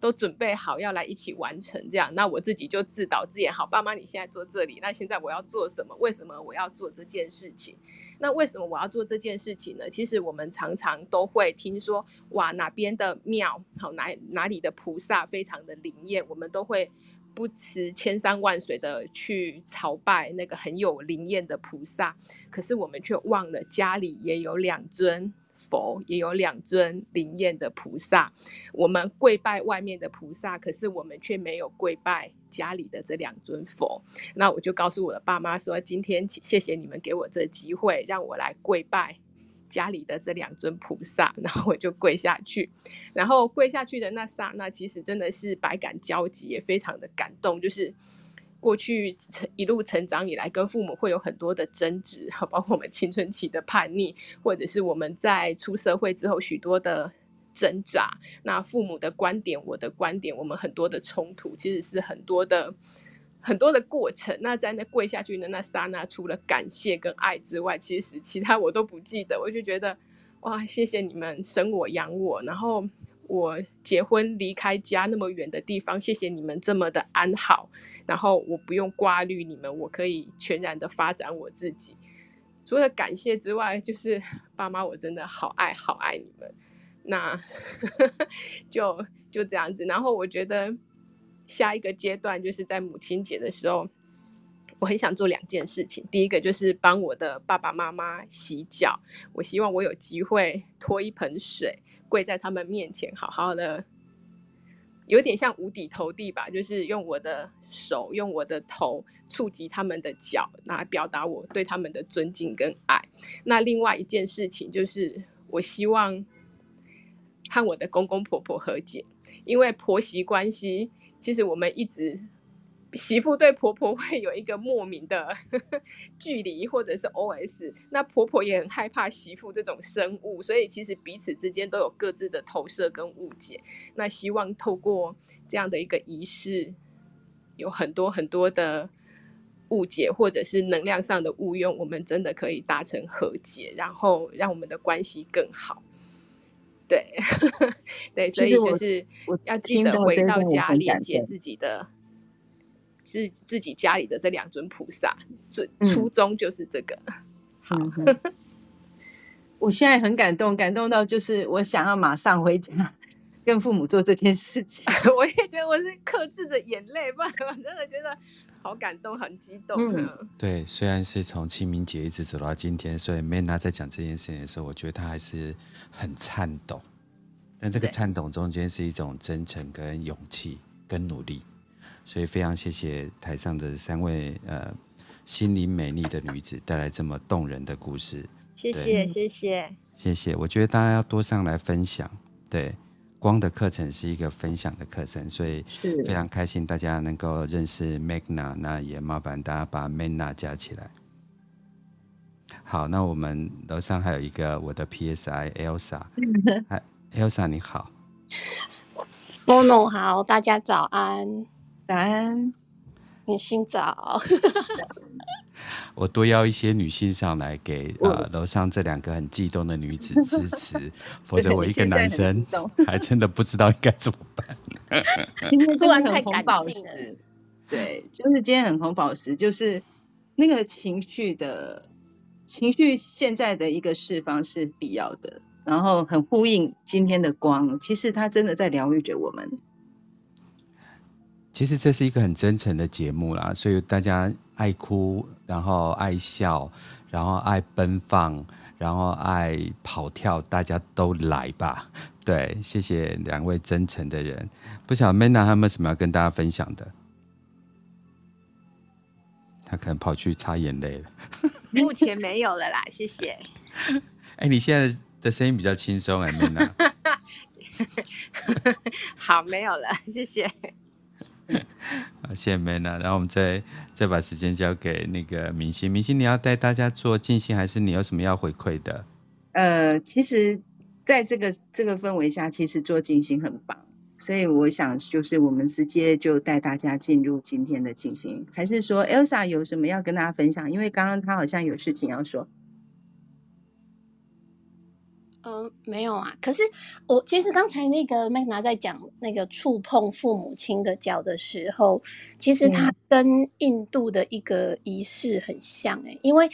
Speaker 3: 都准备好要来一起完成这样，那我自己就自导自演。好，爸妈，你现在坐这里，那现在我要做什么？为什么我要做这件事情？那为什么我要做这件事情呢？其实我们常常都会听说，哇，哪边的庙好，哪哪里的菩萨非常的灵验，我们都会不辞千山万水的去朝拜那个很有灵验的菩萨，可是我们却忘了家里也有两尊。佛也有两尊灵验的菩萨，我们跪拜外面的菩萨，可是我们却没有跪拜家里的这两尊佛。那我就告诉我的爸妈说：“今天谢谢你们给我这机会，让我来跪拜家里的这两尊菩萨。”然后我就跪下去，(laughs) 然后跪下去的那刹那，其实真的是百感交集，也非常的感动，就是。过去一路成长以来，跟父母会有很多的争执，包括我们青春期的叛逆，或者是我们在出社会之后许多的挣扎。那父母的观点，我的观点，我们很多的冲突，其实是很多的很多的过程。那在那跪下去的那刹那，除了感谢跟爱之外，其实其他我都不记得。我就觉得，哇，谢谢你们生我养我，然后我结婚离开家那么远的地方，谢谢你们这么的安好。然后我不用挂虑你们，我可以全然的发展我自己。除了感谢之外，就是 (laughs) 爸妈，我真的好爱好爱你们。那 (laughs) 就就这样子。然后我觉得下一个阶段就是在母亲节的时候，我很想做两件事情。第一个就是帮我的爸爸妈妈洗脚，我希望我有机会拖一盆水，跪在他们面前，好好的。有点像五体投地吧，就是用我的手，用我的头触及他们的脚，来表达我对他们的尊敬跟爱。那另外一件事情就是，我希望和我的公公婆婆和解，因为婆媳关系，其实我们一直。媳妇对婆婆 (laughs) 会有一个莫名的 (laughs) 距离，或者是 OS。那婆婆也很害怕媳妇这种生物，所以其实彼此之间都有各自的投射跟误解。那希望透过这样的一个仪式，有很多很多的误解，或者是能量上的误用，我们真的可以达成和解，然后让我们的关系更好。对，(laughs) 对，所以就是要记得回到家连接自己的。是自己家里的这两尊菩萨，最初衷就是这个。嗯、好、嗯，
Speaker 2: 我现在很感动，感动到就是我想要马上回家跟父母做这件事情。(laughs)
Speaker 3: 我也觉得我是克制着眼泪，不然我真的觉得好感动，很激动。
Speaker 1: 嗯，对，虽然是从清明节一直走到今天，所以 Manna 在讲这件事情的时候，我觉得他还是很颤抖。但这个颤抖中间是一种真诚、跟勇气、跟努力。所以非常谢谢台上的三位呃心灵美丽的女子带来这么动人的故事。
Speaker 3: 谢谢谢谢
Speaker 1: 谢谢，我觉得大家要多上来分享。对，光的课程是一个分享的课程，所以非常开心大家能够认识 Magna，那也麻烦大家把 Magna 加起来。好，那我们楼上还有一个我的 PSI Elsa，(laughs) 哎 Elsa 你好
Speaker 4: ，Mono 好，大家早安。
Speaker 2: 早安，
Speaker 4: 你先早。
Speaker 1: 我多邀一些女性上来给，给呃楼上这两个很激动的女子支持，(laughs) 否则我一个男生 (laughs) 还真的不知道应该怎么办。(laughs)
Speaker 2: 今天真的很红宝石，对，就是今天很红宝石，就是那个情绪的情绪现在的一个释放是必要的，然后很呼应今天的光，其实它真的在疗愈着我们。
Speaker 1: 其实这是一个很真诚的节目啦，所以大家爱哭，然后爱笑，然后爱奔放，然后爱跑跳，大家都来吧。(laughs) 对，谢谢两位真诚的人。不晓得 Manna 他有没有什么要跟大家分享的？他可能跑去擦眼泪了。
Speaker 4: 目前没有了啦，谢谢。(laughs)
Speaker 1: 哎、欸，你现在的声音比较轻松哎，Manna。(laughs)
Speaker 4: 好，没有了，谢谢。
Speaker 1: 好，(laughs) 谢谢梅娜。然后我们再再把时间交给那个明星。明星，你要带大家做静心，还是你有什么要回馈的？
Speaker 2: 呃，其实，在这个这个氛围下，其实做静心很棒。所以我想，就是我们直接就带大家进入今天的静心，还是说 Elsa 有什么要跟大家分享？因为刚刚她好像有事情要说。
Speaker 4: 嗯，没有啊。可是我其实刚才那个 Manna 在讲那个触碰父母亲的脚的时候，其实它跟印度的一个仪式很像哎、欸。因为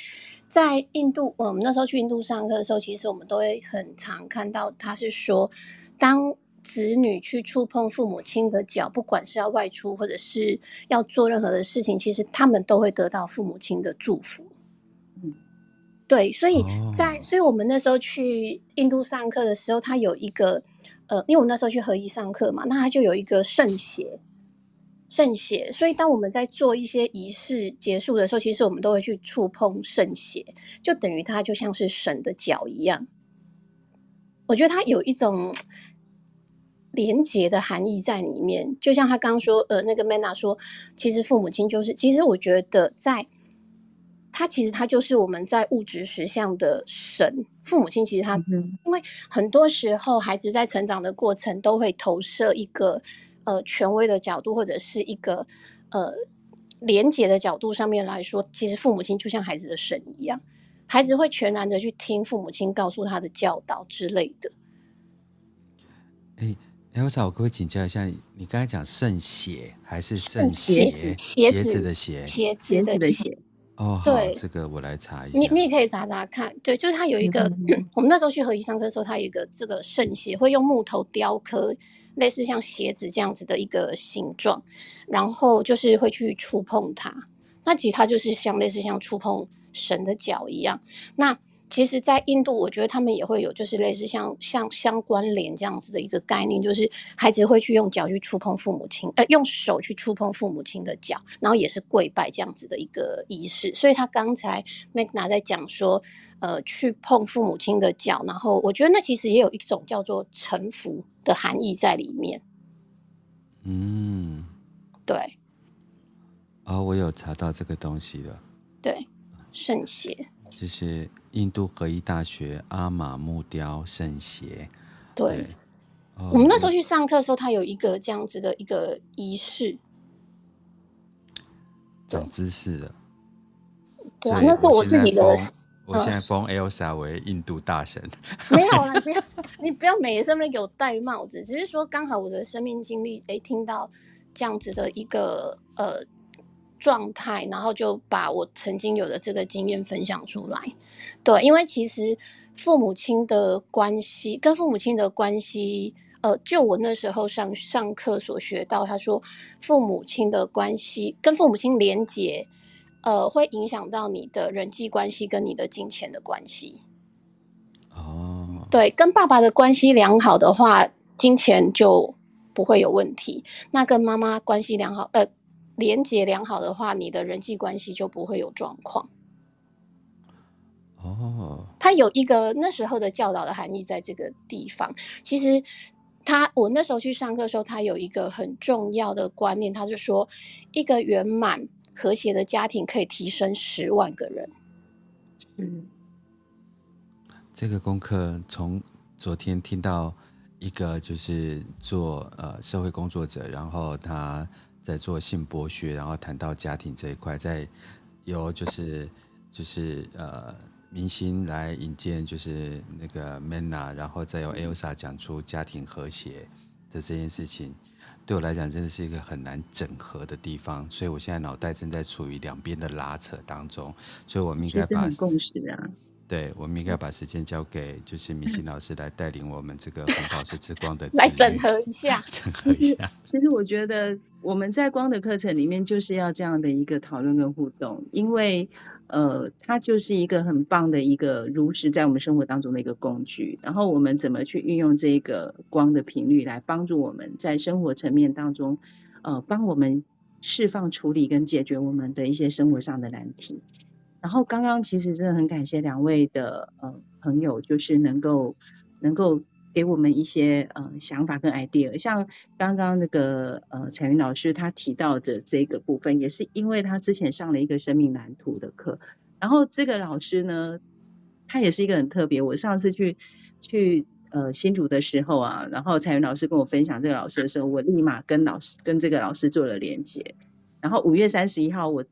Speaker 4: 在印度，我们那时候去印度上课的时候，其实我们都会很常看到，他是说，当子女去触碰父母亲的脚，不管是要外出或者是要做任何的事情，其实他们都会得到父母亲的祝福。对，所以在，所以我们那时候去印度上课的时候，他有一个，呃，因为我那时候去合一上课嘛，那他就有一个圣血，圣血。所以当我们在做一些仪式结束的时候，其实我们都会去触碰圣血，就等于它就像是神的脚一样。我觉得它有一种连结的含义在里面，就像他刚刚说，呃，那个 Manna 说，其实父母亲就是，其实我觉得在。他其实他就是我们在物质实相的神，父母亲其实他，因为很多时候孩子在成长的过程都会投射一个呃权威的角度或者是一个呃廉洁的角度上面来说，其实父母亲就像孩子的神一样，孩子会全然的去听父母亲告诉他的教导之类的。
Speaker 1: 哎，Elsa，我可不可以请教一下，你刚才讲圣血还是圣鞋？鞋子的鞋，
Speaker 4: 鞋子的鞋。
Speaker 1: 哦，对，这个我来查一下。
Speaker 4: 你你也可以查查看，对，就是它有一个，(clears throat) 我们那时候去和医上课的时候，它有一个这个圣鞋，会用木头雕刻，类似像鞋子这样子的一个形状，然后就是会去触碰它，那其实它就是像类似像触碰神的脚一样，那。其实，在印度，我觉得他们也会有，就是类似像像相关联这样子的一个概念，就是孩子会去用脚去触碰父母亲，呃，用手去触碰父母亲的脚，然后也是跪拜这样子的一个仪式。所以他刚才 Magna 在讲说，呃，去碰父母亲的脚，然后我觉得那其实也有一种叫做臣服的含义在里面。
Speaker 1: 嗯，
Speaker 4: 对。
Speaker 1: 哦，我有查到这个东西的。
Speaker 4: 对，圣鞋。
Speaker 1: 就是印度合一大学阿玛木雕圣鞋。
Speaker 4: 对，对哦、我们那时候去上课的时候，他有一个这样子的一个仪式，
Speaker 1: 长知识了。
Speaker 4: 对啊，那是我自己的。
Speaker 1: 我现在封 Elsa 为印度大神。(laughs)
Speaker 4: 没有啦，不要，你不要每个上面给我戴帽子，只是说刚好我的生命经历，哎，听到这样子的一个呃。状态，然后就把我曾经有的这个经验分享出来。对，因为其实父母亲的关系，跟父母亲的关系，呃，就我那时候上上课所学到，他说父母亲的关系跟父母亲连结，呃，会影响到你的人际关系跟你的金钱的关系。
Speaker 1: 哦，
Speaker 4: 对，跟爸爸的关系良好的话，金钱就不会有问题。那跟妈妈关系良好，呃。连接良好的话，你的人际关系就不会有状况。
Speaker 1: 哦，
Speaker 4: 他有一个那时候的教导的含义在这个地方。其实他我那时候去上课的时候，他有一个很重要的观念，他就说，一个圆满和谐的家庭可以提升十万个人。
Speaker 2: 嗯，
Speaker 1: 这个功课从昨天听到一个就是做呃社会工作者，然后他。在做性剥削，然后谈到家庭这一块，再由就是就是呃明星来引荐，就是那个 Manna，然后再由 Elsa 讲出家庭和谐的这件事情，对我来讲真的是一个很难整合的地方，所以我现在脑袋正在处于两边的拉扯当中，所以我们应该把
Speaker 2: 共识啊，
Speaker 1: 对，我们应该把时间交给就是明星老师来带领我们这个红宝石之光的 (laughs)
Speaker 4: 来整合一下，(laughs)
Speaker 1: 整合一下。
Speaker 2: 其实我觉得我们在光的课程里面就是要这样的一个讨论跟互动，因为呃，它就是一个很棒的一个如实在我们生活当中的一个工具。然后我们怎么去运用这个光的频率来帮助我们在生活层面当中，呃，帮我们释放、处理跟解决我们的一些生活上的难题。然后刚刚其实真的很感谢两位的呃朋友，就是能够能够给我们一些呃想法跟 idea。像刚刚那个呃彩云老师他提到的这个部分，也是因为他之前上了一个生命蓝图的课。然后这个老师呢，他也是一个很特别。我上次去去呃新竹的时候啊，然后彩云老师跟我分享这个老师的时候，我立马跟老师跟这个老师做了连接。然后五月三十一号我。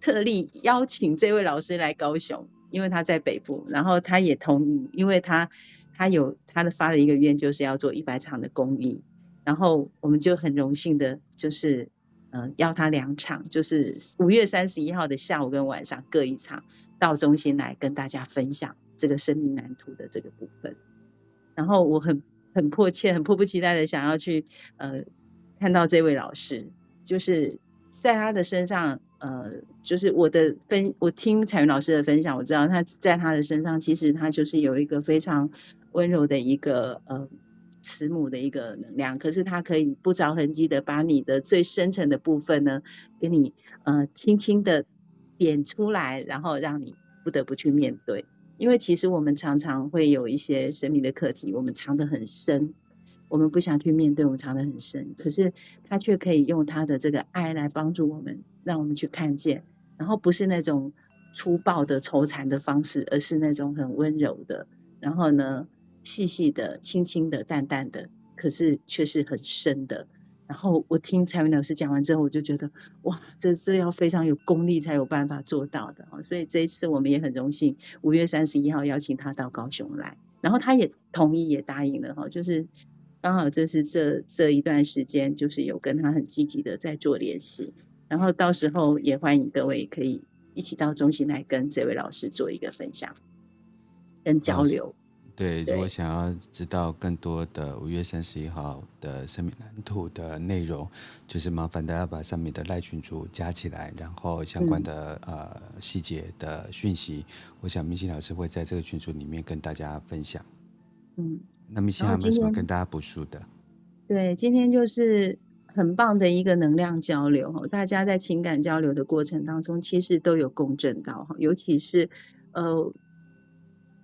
Speaker 2: 特例邀请这位老师来高雄，因为他在北部，然后他也同意，因为他他有他的发了一个愿，就是要做一百场的公益，然后我们就很荣幸的，就是嗯、邀他两场，就是五月三十一号的下午跟晚上各一场，到中心来跟大家分享这个生命蓝图的这个部分，然后我很很迫切、很迫不及待的想要去呃看到这位老师，就是在他的身上。呃，就是我的分，我听彩云老师的分享，我知道他在他的身上，其实他就是有一个非常温柔的一个呃慈母的一个能量，可是他可以不着痕迹的把你的最深层的部分呢，给你呃轻轻的点出来，然后让你不得不去面对，因为其实我们常常会有一些生命的课题，我们藏得很深。我们不想去面对，我们藏得很深，可是他却可以用他的这个爱来帮助我们，让我们去看见，然后不是那种粗暴的抽残的方式，而是那种很温柔的，然后呢，细细的、轻轻的、淡淡的，可是却是很深的。然后我听彩云老师讲完之后，我就觉得哇，这这要非常有功力才有办法做到的。所以这一次我们也很荣幸，五月三十一号邀请他到高雄来，然后他也同意也答应了哈，就是。刚好这是这这一段时间，就是有跟他很积极的在做联系，然后到时候也欢迎各位可以一起到中心来跟这位老师做一个分享跟交流。
Speaker 1: 对，如果想要知道更多的五月三十一号的生命蓝图的内容，就是麻烦大家把上面的赖群组加起来，然后相关的、嗯、呃细节的讯息，我想明心老师会在这个群组里面跟大家分享。嗯。那么现在有没有什么跟大家补述的？
Speaker 2: 对，今天就是很棒的一个能量交流哈，大家在情感交流的过程当中，其实都有共振到哈，尤其是呃，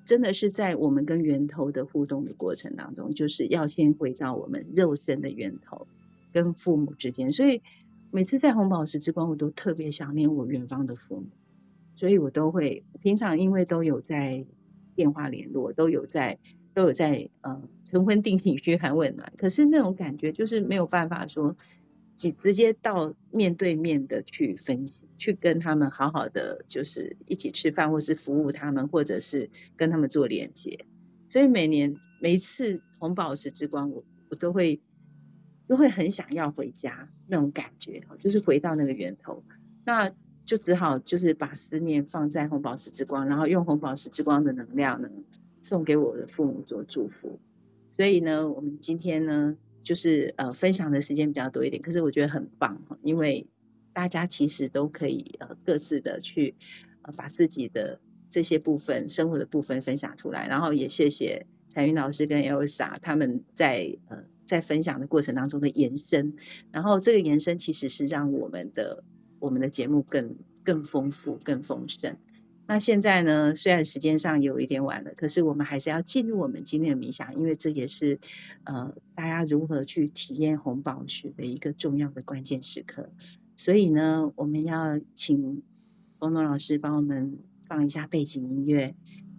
Speaker 2: 真的是在我们跟源头的互动的过程当中，就是要先回到我们肉身的源头，跟父母之间。所以每次在红宝石之光，我都特别想念我远方的父母，所以我都会平常因为都有在电话联络，都有在。都有在呃晨昏定情嘘寒问暖，可是那种感觉就是没有办法说直直接到面对面的去分析，去跟他们好好的就是一起吃饭，或是服务他们，或者是跟他们做连接。所以每年每一次红宝石之光，我我都会都会很想要回家那种感觉，就是回到那个源头，那就只好就是把思念放在红宝石之光，然后用红宝石之光的能量呢。送给我的父母做祝福，所以呢，我们今天呢，就是呃分享的时间比较多一点，可是我觉得很棒，因为大家其实都可以呃各自的去呃把自己的这些部分生活的部分分享出来，然后也谢谢彩云老师跟 Elsa 他们在呃在分享的过程当中的延伸，然后这个延伸其实是让我们的我们的节目更更丰富、更丰盛。那现在呢，虽然时间上有一点晚了，可是我们还是要进入我们今天的冥想，因为这也是呃大家如何去体验红宝石的一个重要的关键时刻。所以呢，我们要请冯诺老师帮我们放一下背景音乐，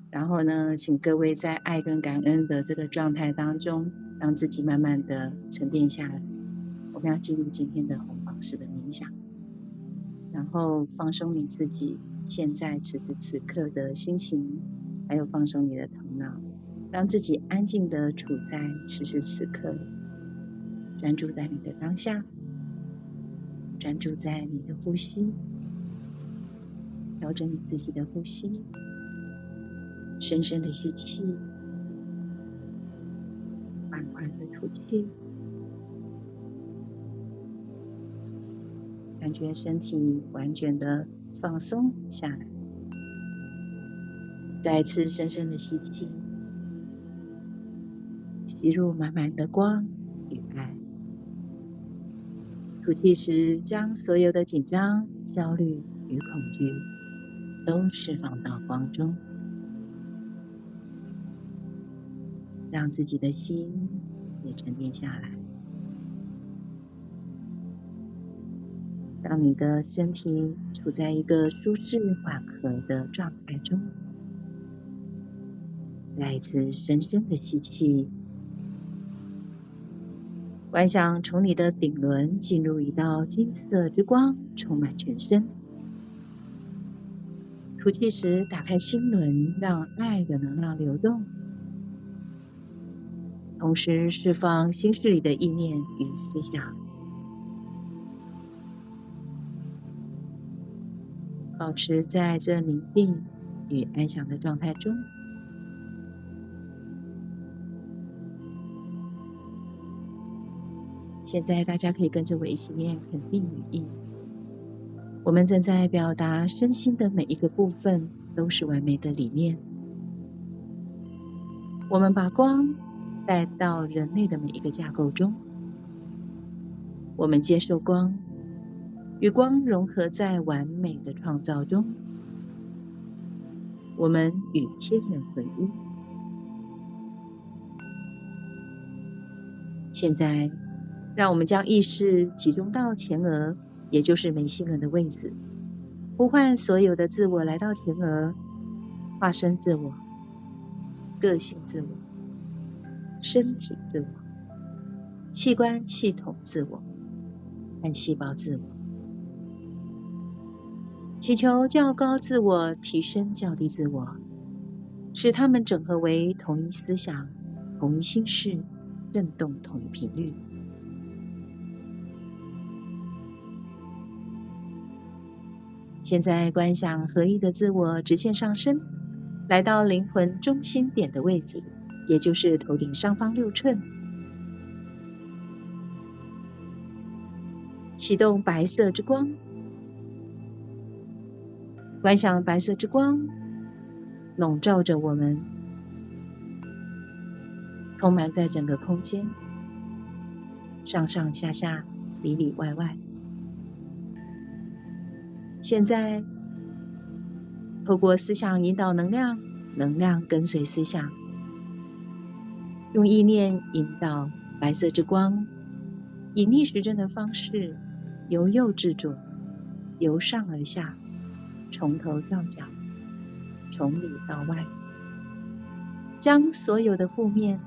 Speaker 2: 然后呢，请各位在爱跟感恩的这个状态当中，让自己慢慢的沉淀下来。我们要进入今天的红宝石的冥想，然后放松你自己。现在此时此刻的心情，还有放松你的头脑，让自己安静的处在此时此刻，专注在你的当下，专注在你的呼吸，调整你自己的呼吸，深深的吸气，缓缓的吐气，感觉身体完全的放松下来。再次深深的吸气，吸入满满的光与爱。吐气时，将所有的紧张、焦虑与恐惧都释放到光中。让自己的心也沉淀下来，让你的身体处在一个舒适缓和的状态中。再一次深深的吸气，观想从你的顶轮进入一道金色之光，充满全身。吐气时，打开心轮，让爱的能量流动。同时释放心事里的意念与思想，保持在这宁静与安详的状态中。现在大家可以跟着我一起念肯定语音。我们正在表达身心的每一个部分都是完美的理念。我们把光。带到人类的每一个架构中，我们接受光，与光融合在完美的创造中。我们与天人合一。现在，让我们将意识集中到前额，也就是眉心轮的位置，呼唤所有的自我来到前额，化身自我，个性自我。身体自我、器官系统自我和细胞自我，祈求较高自我提升较低自我，使它们整合为同一思想、同一心事、振动同一频率。现在观想合一的自我直线上升，来到灵魂中心点的位置。也就是头顶上方六寸，启动白色之光，观想白色之光笼罩着我们，充满在整个空间，上上下下，里里外外。现在，透过思想引导能量，能量跟随思想。用意念引导白色之光，以逆时针的方式，由右至左，由上而下，从头到脚，从里到外，将所有的负面、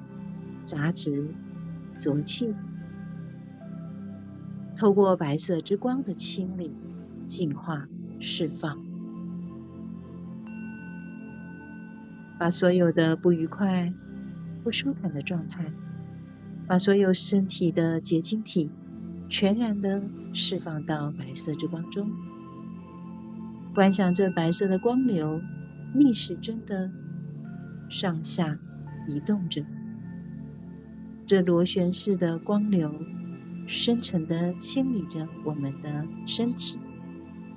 Speaker 2: 杂质、浊气，透过白色之光的清理、净化、释放，把所有的不愉快。不舒坦的状态，把所有身体的结晶体全然的释放到白色之光中，观想这白色的光流逆时针的上下移动着，这螺旋式的光流深沉的清理着我们的身体、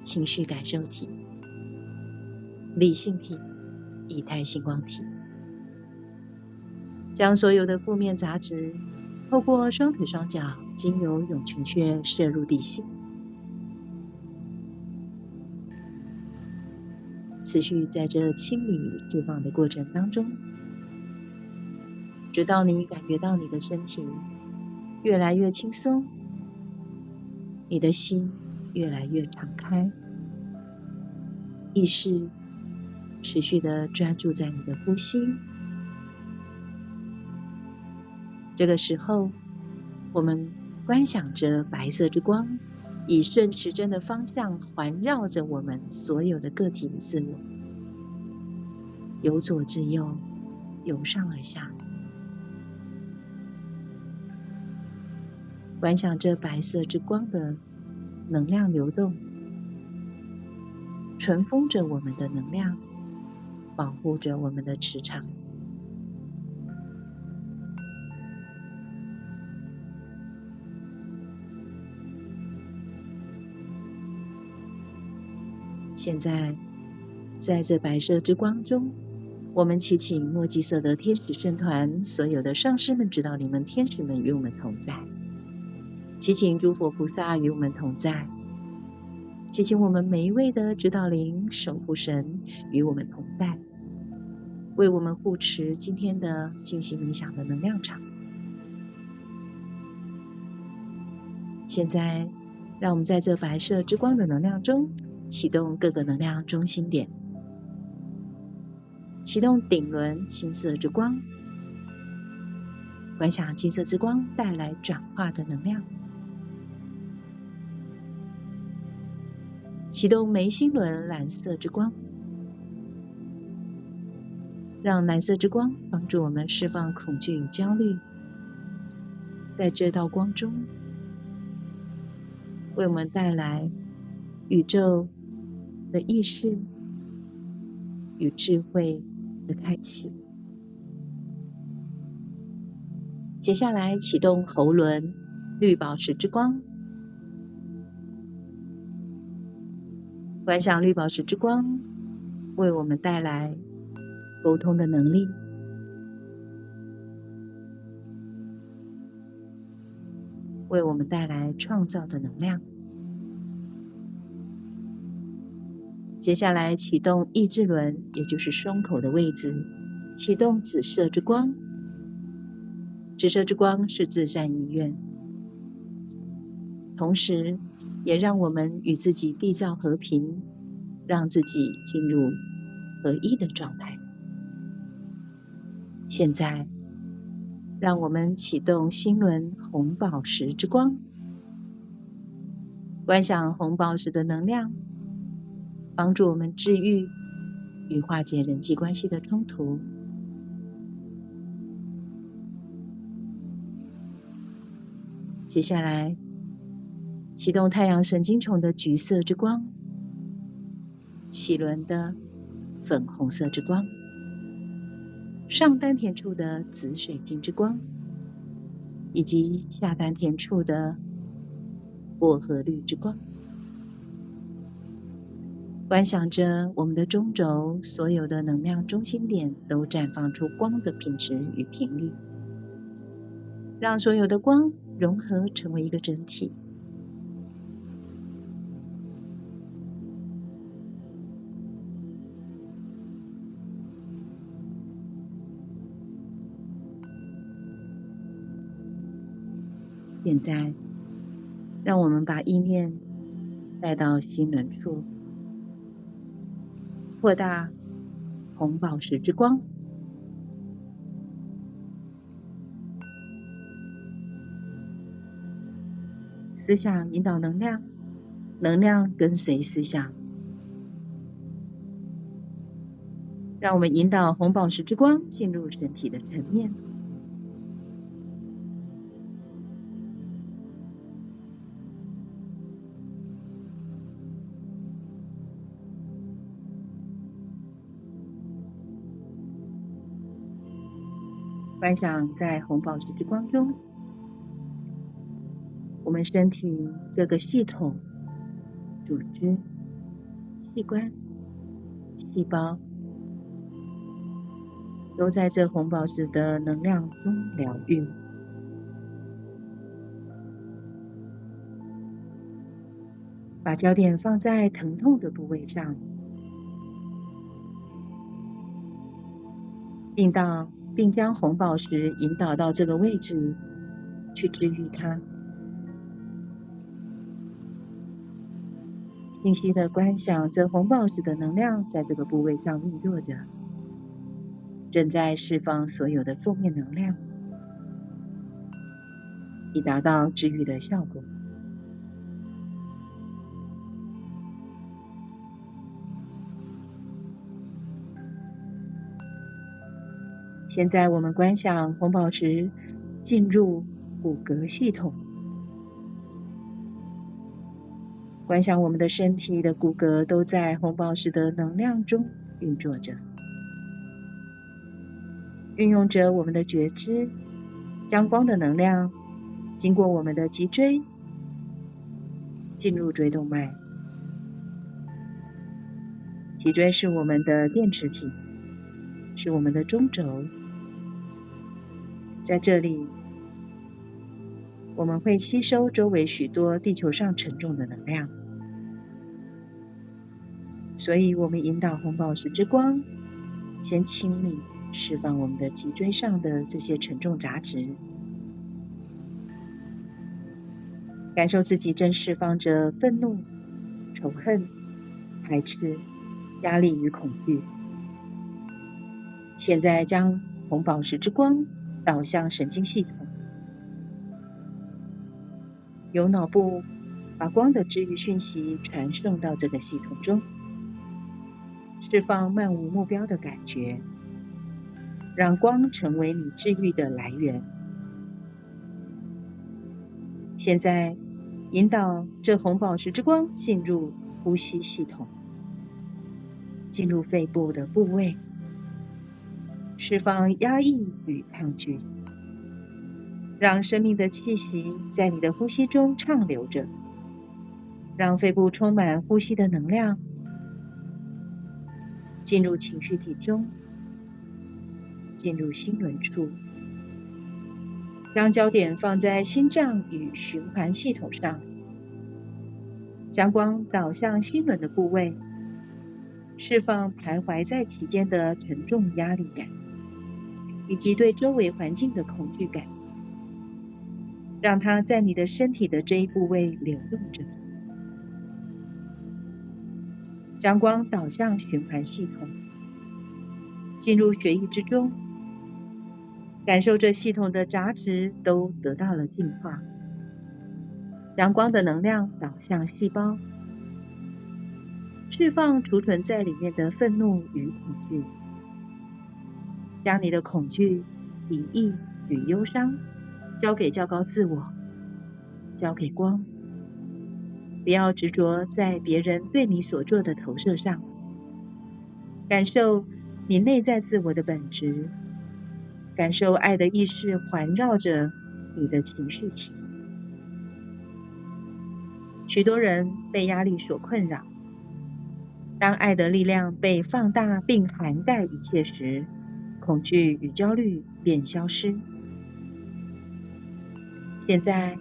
Speaker 2: 情绪感受体、理性体、以太星光体。将所有的负面杂质透过双腿双脚，经由涌泉穴射入地心，持续在这清理与释放的过程当中，直到你感觉到你的身体越来越轻松，你的心越来越敞开，意识持续的专注在你的呼吸。这个时候，我们观想着白色之光，以顺时针的方向环绕着我们所有的个体的自我，由左至右，由上而下，观想着白色之光的能量流动，存封着我们的能量，保护着我们的磁场。现在，在这白色之光中，我们祈请墨迹色的天使圣团，所有的上师们、指导你们、天使们与我们同在。祈请诸佛菩萨与我们同在。祈请我们每一位的指导灵、守护神与我们同在，为我们护持今天的静心冥想的能量场。现在，让我们在这白色之光的能量中。启动各个能量中心点，启动顶轮金色之光，观想金色之光带来转化的能量；启动眉心轮蓝色之光，让蓝色之光帮助我们释放恐惧与焦虑，在这道光中，为我们带来宇宙。的意识与智慧的开启。接下来启动喉轮绿宝石之光，观想绿宝石之光为我们带来沟通的能力，为我们带来创造的能量。接下来启动意志轮，也就是胸口的位置，启动紫色之光。紫色之光是至善意愿，同时也让我们与自己缔造和平，让自己进入合一的状态。现在，让我们启动心轮红宝石之光，观想红宝石的能量。帮助我们治愈与化解人际关系的冲突。接下来，启动太阳神经丛的橘色之光，脐轮的粉红色之光，上丹田处的紫水晶之光，以及下丹田处的薄荷绿之光。观想着我们的中轴，所有的能量中心点都绽放出光的品质与频率，让所有的光融合成为一个整体。现在，让我们把意念带到心轮处。扩大红宝石之光，思想引导能量，能量跟随思想。让我们引导红宝石之光进入身体的层面。观想在红宝石之光中，我们身体各个系统、组织、器官、细胞，都在这红宝石的能量中疗愈。把焦点放在疼痛的部位上，并到。并将红宝石引导到这个位置，去治愈它。清晰的观想这红宝石的能量在这个部位上运作着，正在释放所有的负面能量，以达到治愈的效果。现在我们观想红宝石进入骨骼系统，观想我们的身体的骨骼都在红宝石的能量中运作着。运用着我们的觉知，将光的能量经过我们的脊椎，进入椎动脉。脊椎是我们的电池体，是我们的中轴。在这里，我们会吸收周围许多地球上沉重的能量，所以我们引导红宝石之光，先清理、释放我们的脊椎上的这些沉重杂质，感受自己正释放着愤怒、仇恨、排斥、压力与恐惧。现在将红宝石之光。导向神经系统，由脑部把光的治愈讯息传送到这个系统中，释放漫无目标的感觉，让光成为你治愈的来源。现在，引导这红宝石之光进入呼吸系统，进入肺部的部位。释放压抑与抗拒，让生命的气息在你的呼吸中畅流着，让肺部充满呼吸的能量，进入情绪体中，进入心轮处，将焦点放在心脏与循环系统上，将光导向心轮的部位，释放徘徊在其间的沉重压力感。以及对周围环境的恐惧感，让它在你的身体的这一部位流动着，将光导向循环系统，进入血液之中，感受这系统的杂质都得到了净化，将光的能量导向细胞，释放储存在里面的愤怒与恐惧。将你的恐惧、敌意与忧伤交给较高自我，交给光。不要执着在别人对你所做的投射上，感受你内在自我的本质，感受爱的意识环绕着你的情绪体。许多人被压力所困扰，当爱的力量被放大并涵盖一切时，恐惧与焦虑便消失。现在，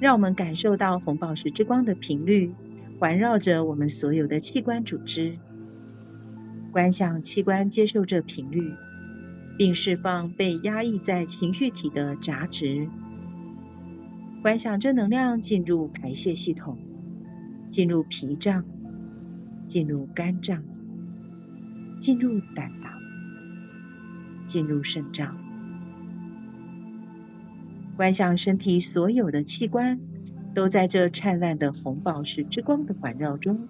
Speaker 2: 让我们感受到红宝石之光的频率环绕着我们所有的器官组织，观想器官接受这频率，并释放被压抑在情绪体的杂质。观想正能量进入排泄系统，进入脾脏，进入肝脏，进入胆。进入肾脏，观想身体所有的器官都在这灿烂的红宝石之光的环绕中，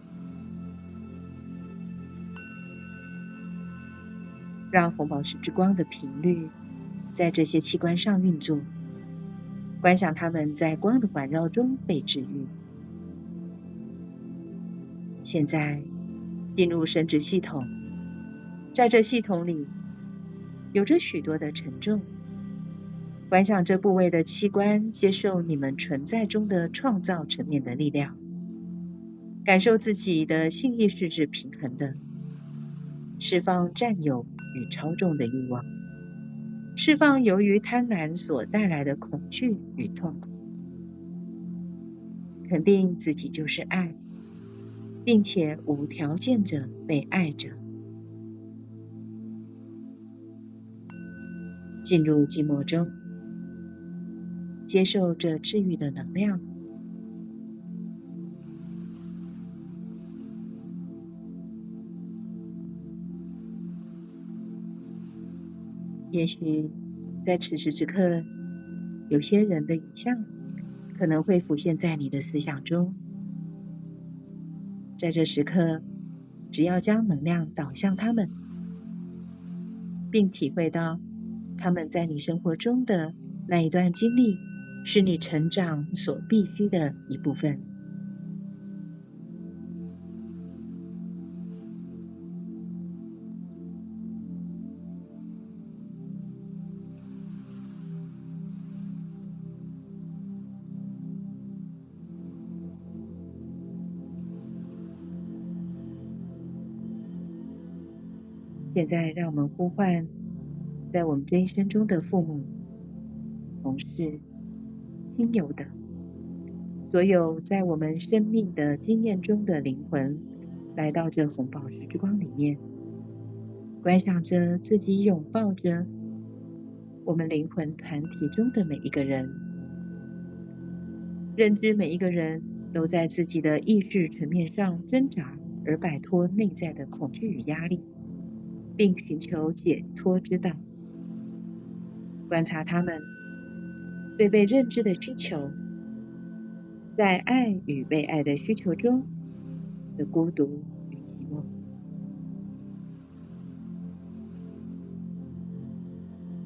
Speaker 2: 让红宝石之光的频率在这些器官上运作，观想它们在光的环绕中被治愈。现在进入生殖系统，在这系统里。有着许多的沉重，观想这部位的器官接受你们存在中的创造层面的力量，感受自己的性意识是平衡的，释放占有与操纵的欲望，释放由于贪婪所带来的恐惧与痛苦，肯定自己就是爱，并且无条件着被爱着。进入寂寞中，接受这治愈的能量。也许在此时此刻，有些人的影像可能会浮现在你的思想中。在这时刻，只要将能量导向他们，并体会到。他们在你生活中的那一段经历是你成长所必须的一部分。现在让我们呼唤在我们这一生中的父母、同事、亲友的所有在我们生命的经验中的灵魂，来到这红宝石之光里面，观想着自己拥抱着我们灵魂团体中的每一个人，认知每一个人都在自己的意识层面上挣扎，而摆脱内在的恐惧与压力，并寻求解脱之道。观察他们对被认知的需求，在爱与被爱的需求中的孤独与寂寞，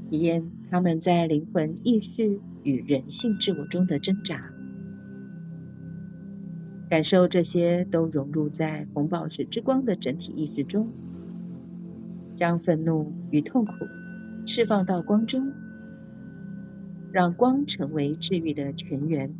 Speaker 2: 体验他们在灵魂意识与人性自我中的挣扎。感受这些都融入在红宝石之光的整体意识中，将愤怒与痛苦释放到光中，让光成为治愈的泉源。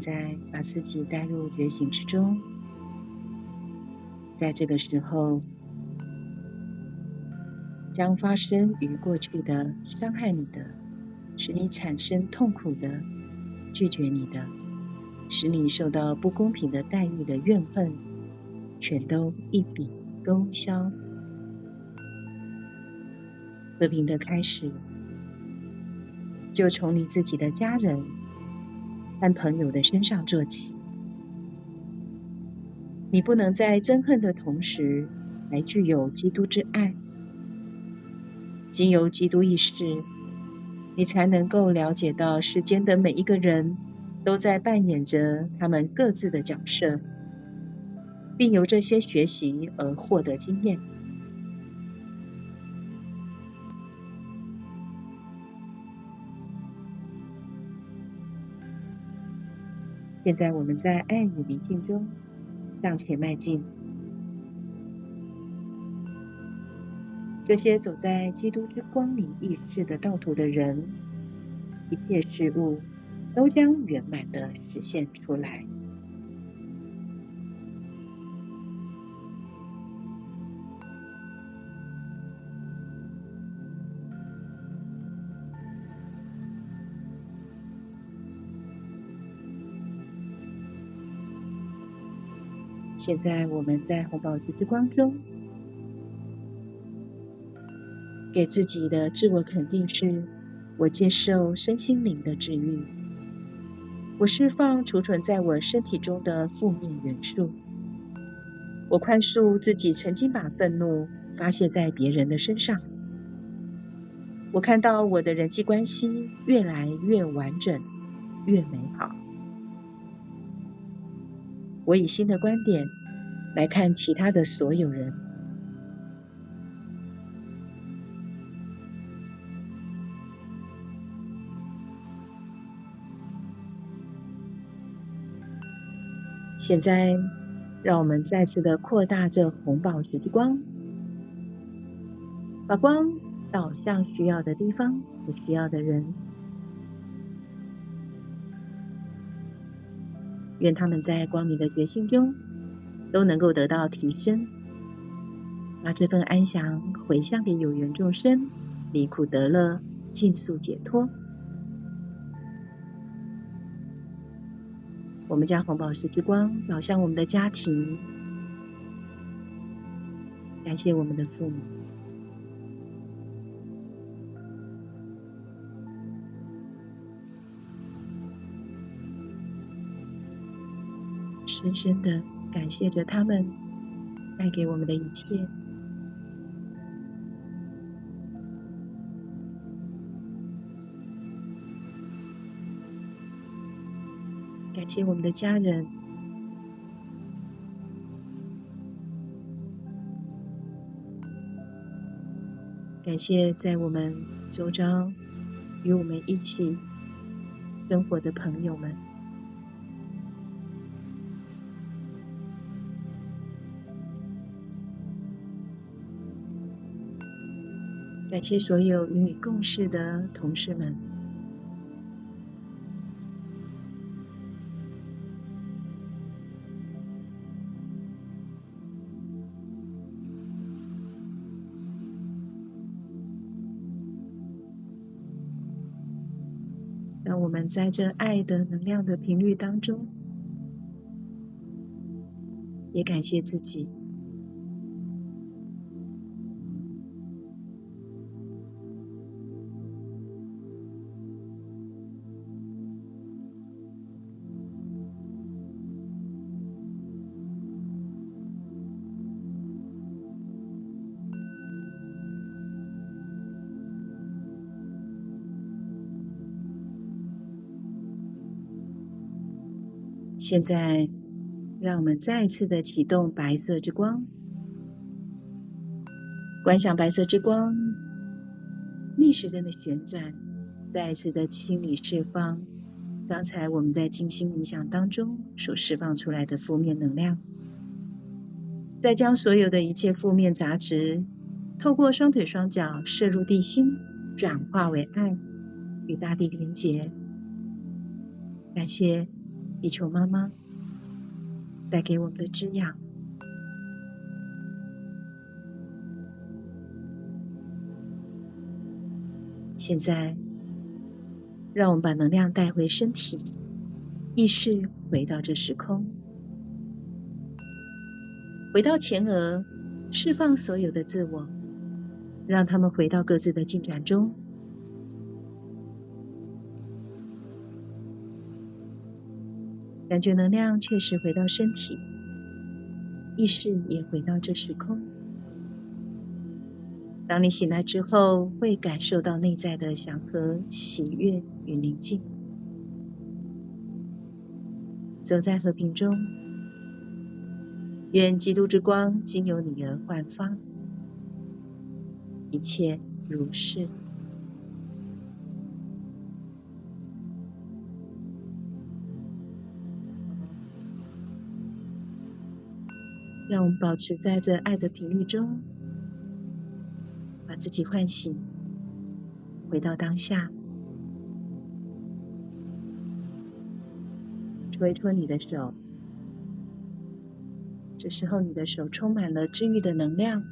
Speaker 2: 在把自己带入觉醒之中，在这个时候，将发生于过去的伤害你的、使你产生痛苦的、拒绝你的、使你受到不公平的待遇的怨恨，全都一笔勾销，和平的开始，就从你自己的家人。和朋友的身上做起，你不能在憎恨的同时，还具有基督之爱。经由基督意识，你才能够了解到世间的每一个人都在扮演着他们各自的角色，并由这些学习而获得经验。现在我们在爱与宁静中向前迈进。这些走在基督之光明意志的道途的人，一切事物都将圆满的实现出来。现在我们在红宝石之光中，给自己的自我肯定是：我接受身心灵的治愈，我释放储存在我身体中的负面元素，我宽恕自己曾经把愤怒发泄在别人的身上，我看到我的人际关系越来越完整，越美好。我以新的观点来看其他的所有人。现在，让我们再次的扩大这红宝石之光，把光导向需要的地方和需要的人。愿他们在光明的觉性中都能够得到提升，把这份安详回向给有缘众生，离苦得乐，尽速解脱。我们将红宝石之光导向我们的家庭，感谢我们的父母。深深的感谢着他们带给我们的一切，感谢我们的家人，感谢在我们周遭与我们一起生活的朋友们。感谢所有与你共事的同事们，让我们在这爱的能量的频率当中，也感谢自己。现在，让我们再次的启动白色之光，观想白色之光逆时针的旋转，再次的清理释放刚才我们在静心冥想当中所释放出来的负面能量，再将所有的一切负面杂质透过双腿双脚射入地心，转化为爱，与大地连结。感谢。地球妈妈带给我们的滋养。现在，让我们把能量带回身体，意识回到这时空，回到前额，释放所有的自我，让他们回到各自的进展中。感觉能量确实回到身体，意识也回到这时空。当你醒来之后，会感受到内在的祥和、喜悦与宁静。走在和平中，愿基督之光经由你而焕发，一切如是。让我们保持在这爱的频率中，把自己唤醒，回到当下。搓一搓你的手，这时候你的手充满了治愈的能量。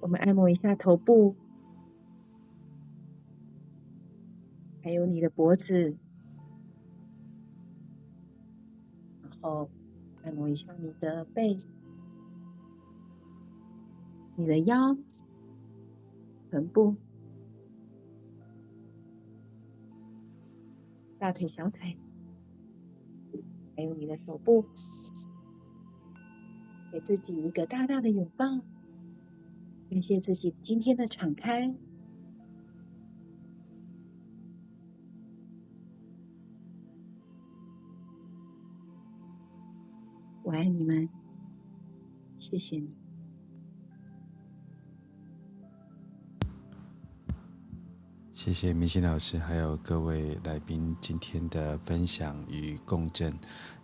Speaker 2: 我们按摩一下头部，还有你的脖子。一下你的背、你的腰、臀部、大腿、小腿，还有你的手部，给自己一个大大的拥抱，感谢自己今天的敞开。我爱你们，谢谢你。
Speaker 1: 谢谢明星老师，还有各位来宾今天的分享与共振。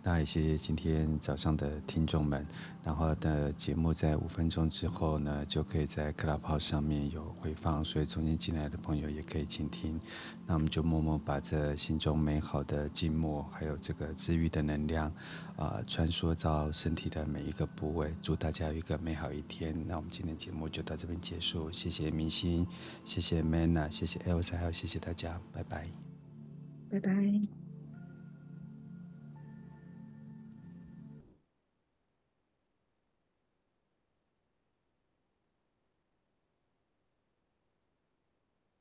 Speaker 1: 那也谢谢今天早上的听众们。然后的节目在五分钟之后呢，就可以在 Clubhouse 上面有回放，所以重新进来的朋友也可以倾听。那我们就默默把这心中美好的静默，还有这个治愈的能量，啊、呃，穿梭到身体的每一个部位。祝大家有一个美好一天。那我们今天节目就到这边结束。谢谢明心，谢谢 Manna，谢谢 Elsa，还有谢谢大家，拜拜，
Speaker 2: 拜拜。